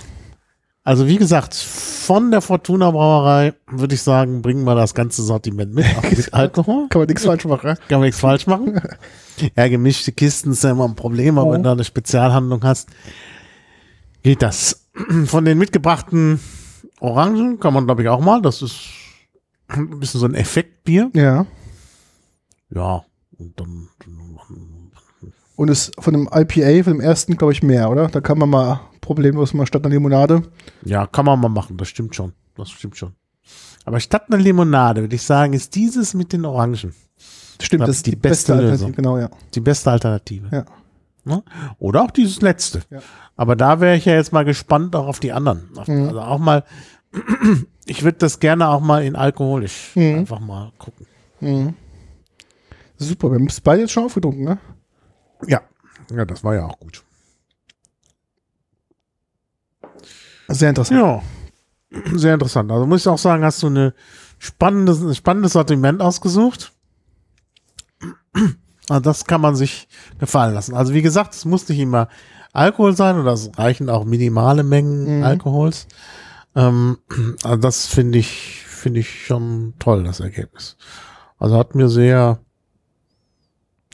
Also wie gesagt, von der Fortuna Brauerei würde ich sagen, bringen wir das ganze Sortiment mit, auch mit Alkohol. Kann man nichts falsch machen. ne? Kann man nichts falsch machen. Ja, gemischte Kisten ist ja immer ein Problem, aber Oh. wenn du eine Spezialhandlung hast, geht das. Von den mitgebrachten Orangen kann man, glaube ich, auch mal. Das ist ein bisschen so ein Effektbier. Ja. Ja, und dann, Und es von dem IPA, von dem ersten, glaube ich, mehr, oder? Da kann man mal problemlos mal statt einer Limonade. ja, kann man mal machen, das stimmt schon. Das stimmt schon. Aber statt einer Limonade würde ich sagen, ist dieses mit den Orangen Stimmt, das ist die die, beste beste Alternative. Lösung. Genau, ja. die beste Alternative. Ja. Ne? Oder auch dieses letzte. Ja. Aber da wäre ich ja jetzt mal gespannt auch auf die anderen. Mhm. Also auch mal, ich würde das gerne auch mal in alkoholisch Mhm. einfach mal gucken. Mhm. Super, wir haben es beide jetzt schon aufgetrunken, ne? Ja. Ja, das war ja auch gut. Sehr interessant. Ja. Sehr interessant. Also muss ich auch sagen, hast du eine spannendes, ein spannendes Sortiment ausgesucht. Also das kann man sich gefallen lassen. Also wie gesagt, es muss nicht immer Alkohol sein oder es reichen auch minimale Mengen Mhm. Alkohols. Ähm, also das finde ich, finde ich schon toll, das Ergebnis. Also hat mir sehr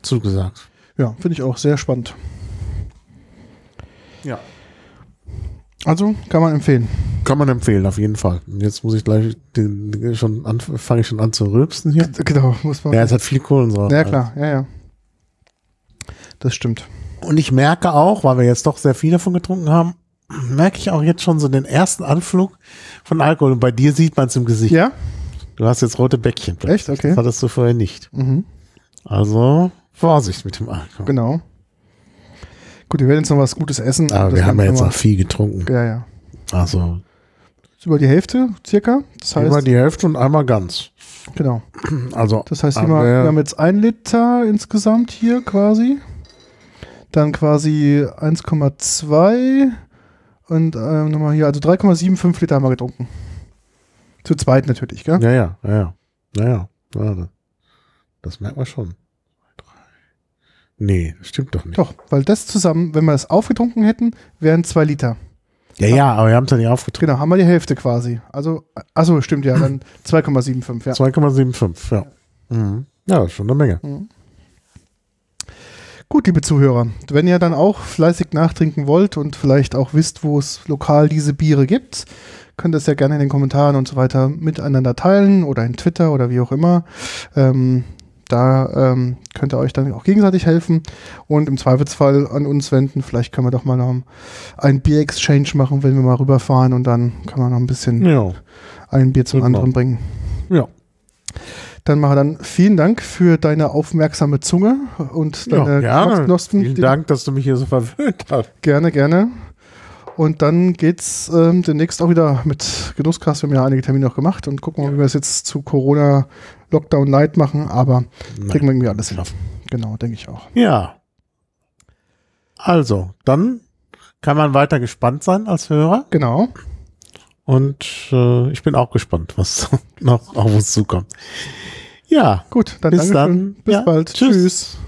zugesagt. Ja, finde ich auch sehr spannend. Ja. Also kann man empfehlen. Kann man empfehlen, auf jeden Fall. Jetzt muss ich gleich den, schon an, fange ich schon an zu rülpsen hier. Genau, muss man. Ja, es hat viel Kohlensäure. Ja, klar, ja, ja. Das stimmt. Und ich merke auch, weil wir jetzt doch sehr viel davon getrunken haben, merke ich auch jetzt schon so den ersten Anflug von Alkohol. Und bei dir sieht man es im Gesicht. Ja? Du hast jetzt rote Bäckchen. Echt? Okay. Das hattest du vorher nicht. Mhm. Also Vorsicht mit dem Alkohol. Genau. Gut, wir werden jetzt noch was Gutes essen. Aber wir haben ja jetzt auch viel getrunken. Ja, ja. Also über die Hälfte circa. Das heißt, einmal die Hälfte und einmal ganz. genau. Also Das heißt, wir, wir haben jetzt ein Liter insgesamt hier quasi. Dann quasi 1,2 und ähm, nochmal hier, also 3,75 Liter haben wir getrunken. Zu zweit natürlich, gell? ja, ja, ja, ja. Ja, ja. ja. Das merkt man schon. Nee, stimmt doch nicht. Doch, weil das zusammen, wenn wir es aufgetrunken hätten, wären zwei Liter. Ja, ja, aber wir haben es ja nicht aufgetrunken. Genau, haben wir die Hälfte quasi. Also, achso, stimmt ja, dann 2,75, ja. 2,75, ja. Mhm. Ja, das ist schon eine Menge. Gut, liebe Zuhörer, wenn ihr dann auch fleißig nachtrinken wollt und vielleicht auch wisst, wo es lokal diese Biere gibt, könnt ihr es ja gerne in den Kommentaren und so weiter miteinander teilen oder in Twitter oder wie auch immer. Ähm, da ähm, könnt ihr euch dann auch gegenseitig helfen und im Zweifelsfall an uns wenden. Vielleicht können wir doch mal noch ein Bier-Exchange machen, wenn wir mal rüberfahren und dann kann man noch ein bisschen Ja. ein Bier zum Genau. anderen bringen. Ja. Dann mache dann vielen Dank für deine aufmerksame Zunge und Ja, deine gerne. Geschmacksknospen, Vielen Dank, dass du mich hier so verwöhnt hast. Gerne, gerne. Und dann geht's ähm, demnächst auch wieder mit Genusskast. Wir haben ja einige Termine noch gemacht und gucken mal, wie wir es jetzt zu Corona Lockdown Night machen. Aber kriegen wir irgendwie alles hin. Genau, denke ich auch. Ja. Also, dann kann man weiter gespannt sein als Hörer. Genau. Und äh, ich bin auch gespannt, was noch auf uns zukommt. Ja, Gut, dann Bis Dankeschön. dann. Bis Ja, bald. tschüss. Tschüss.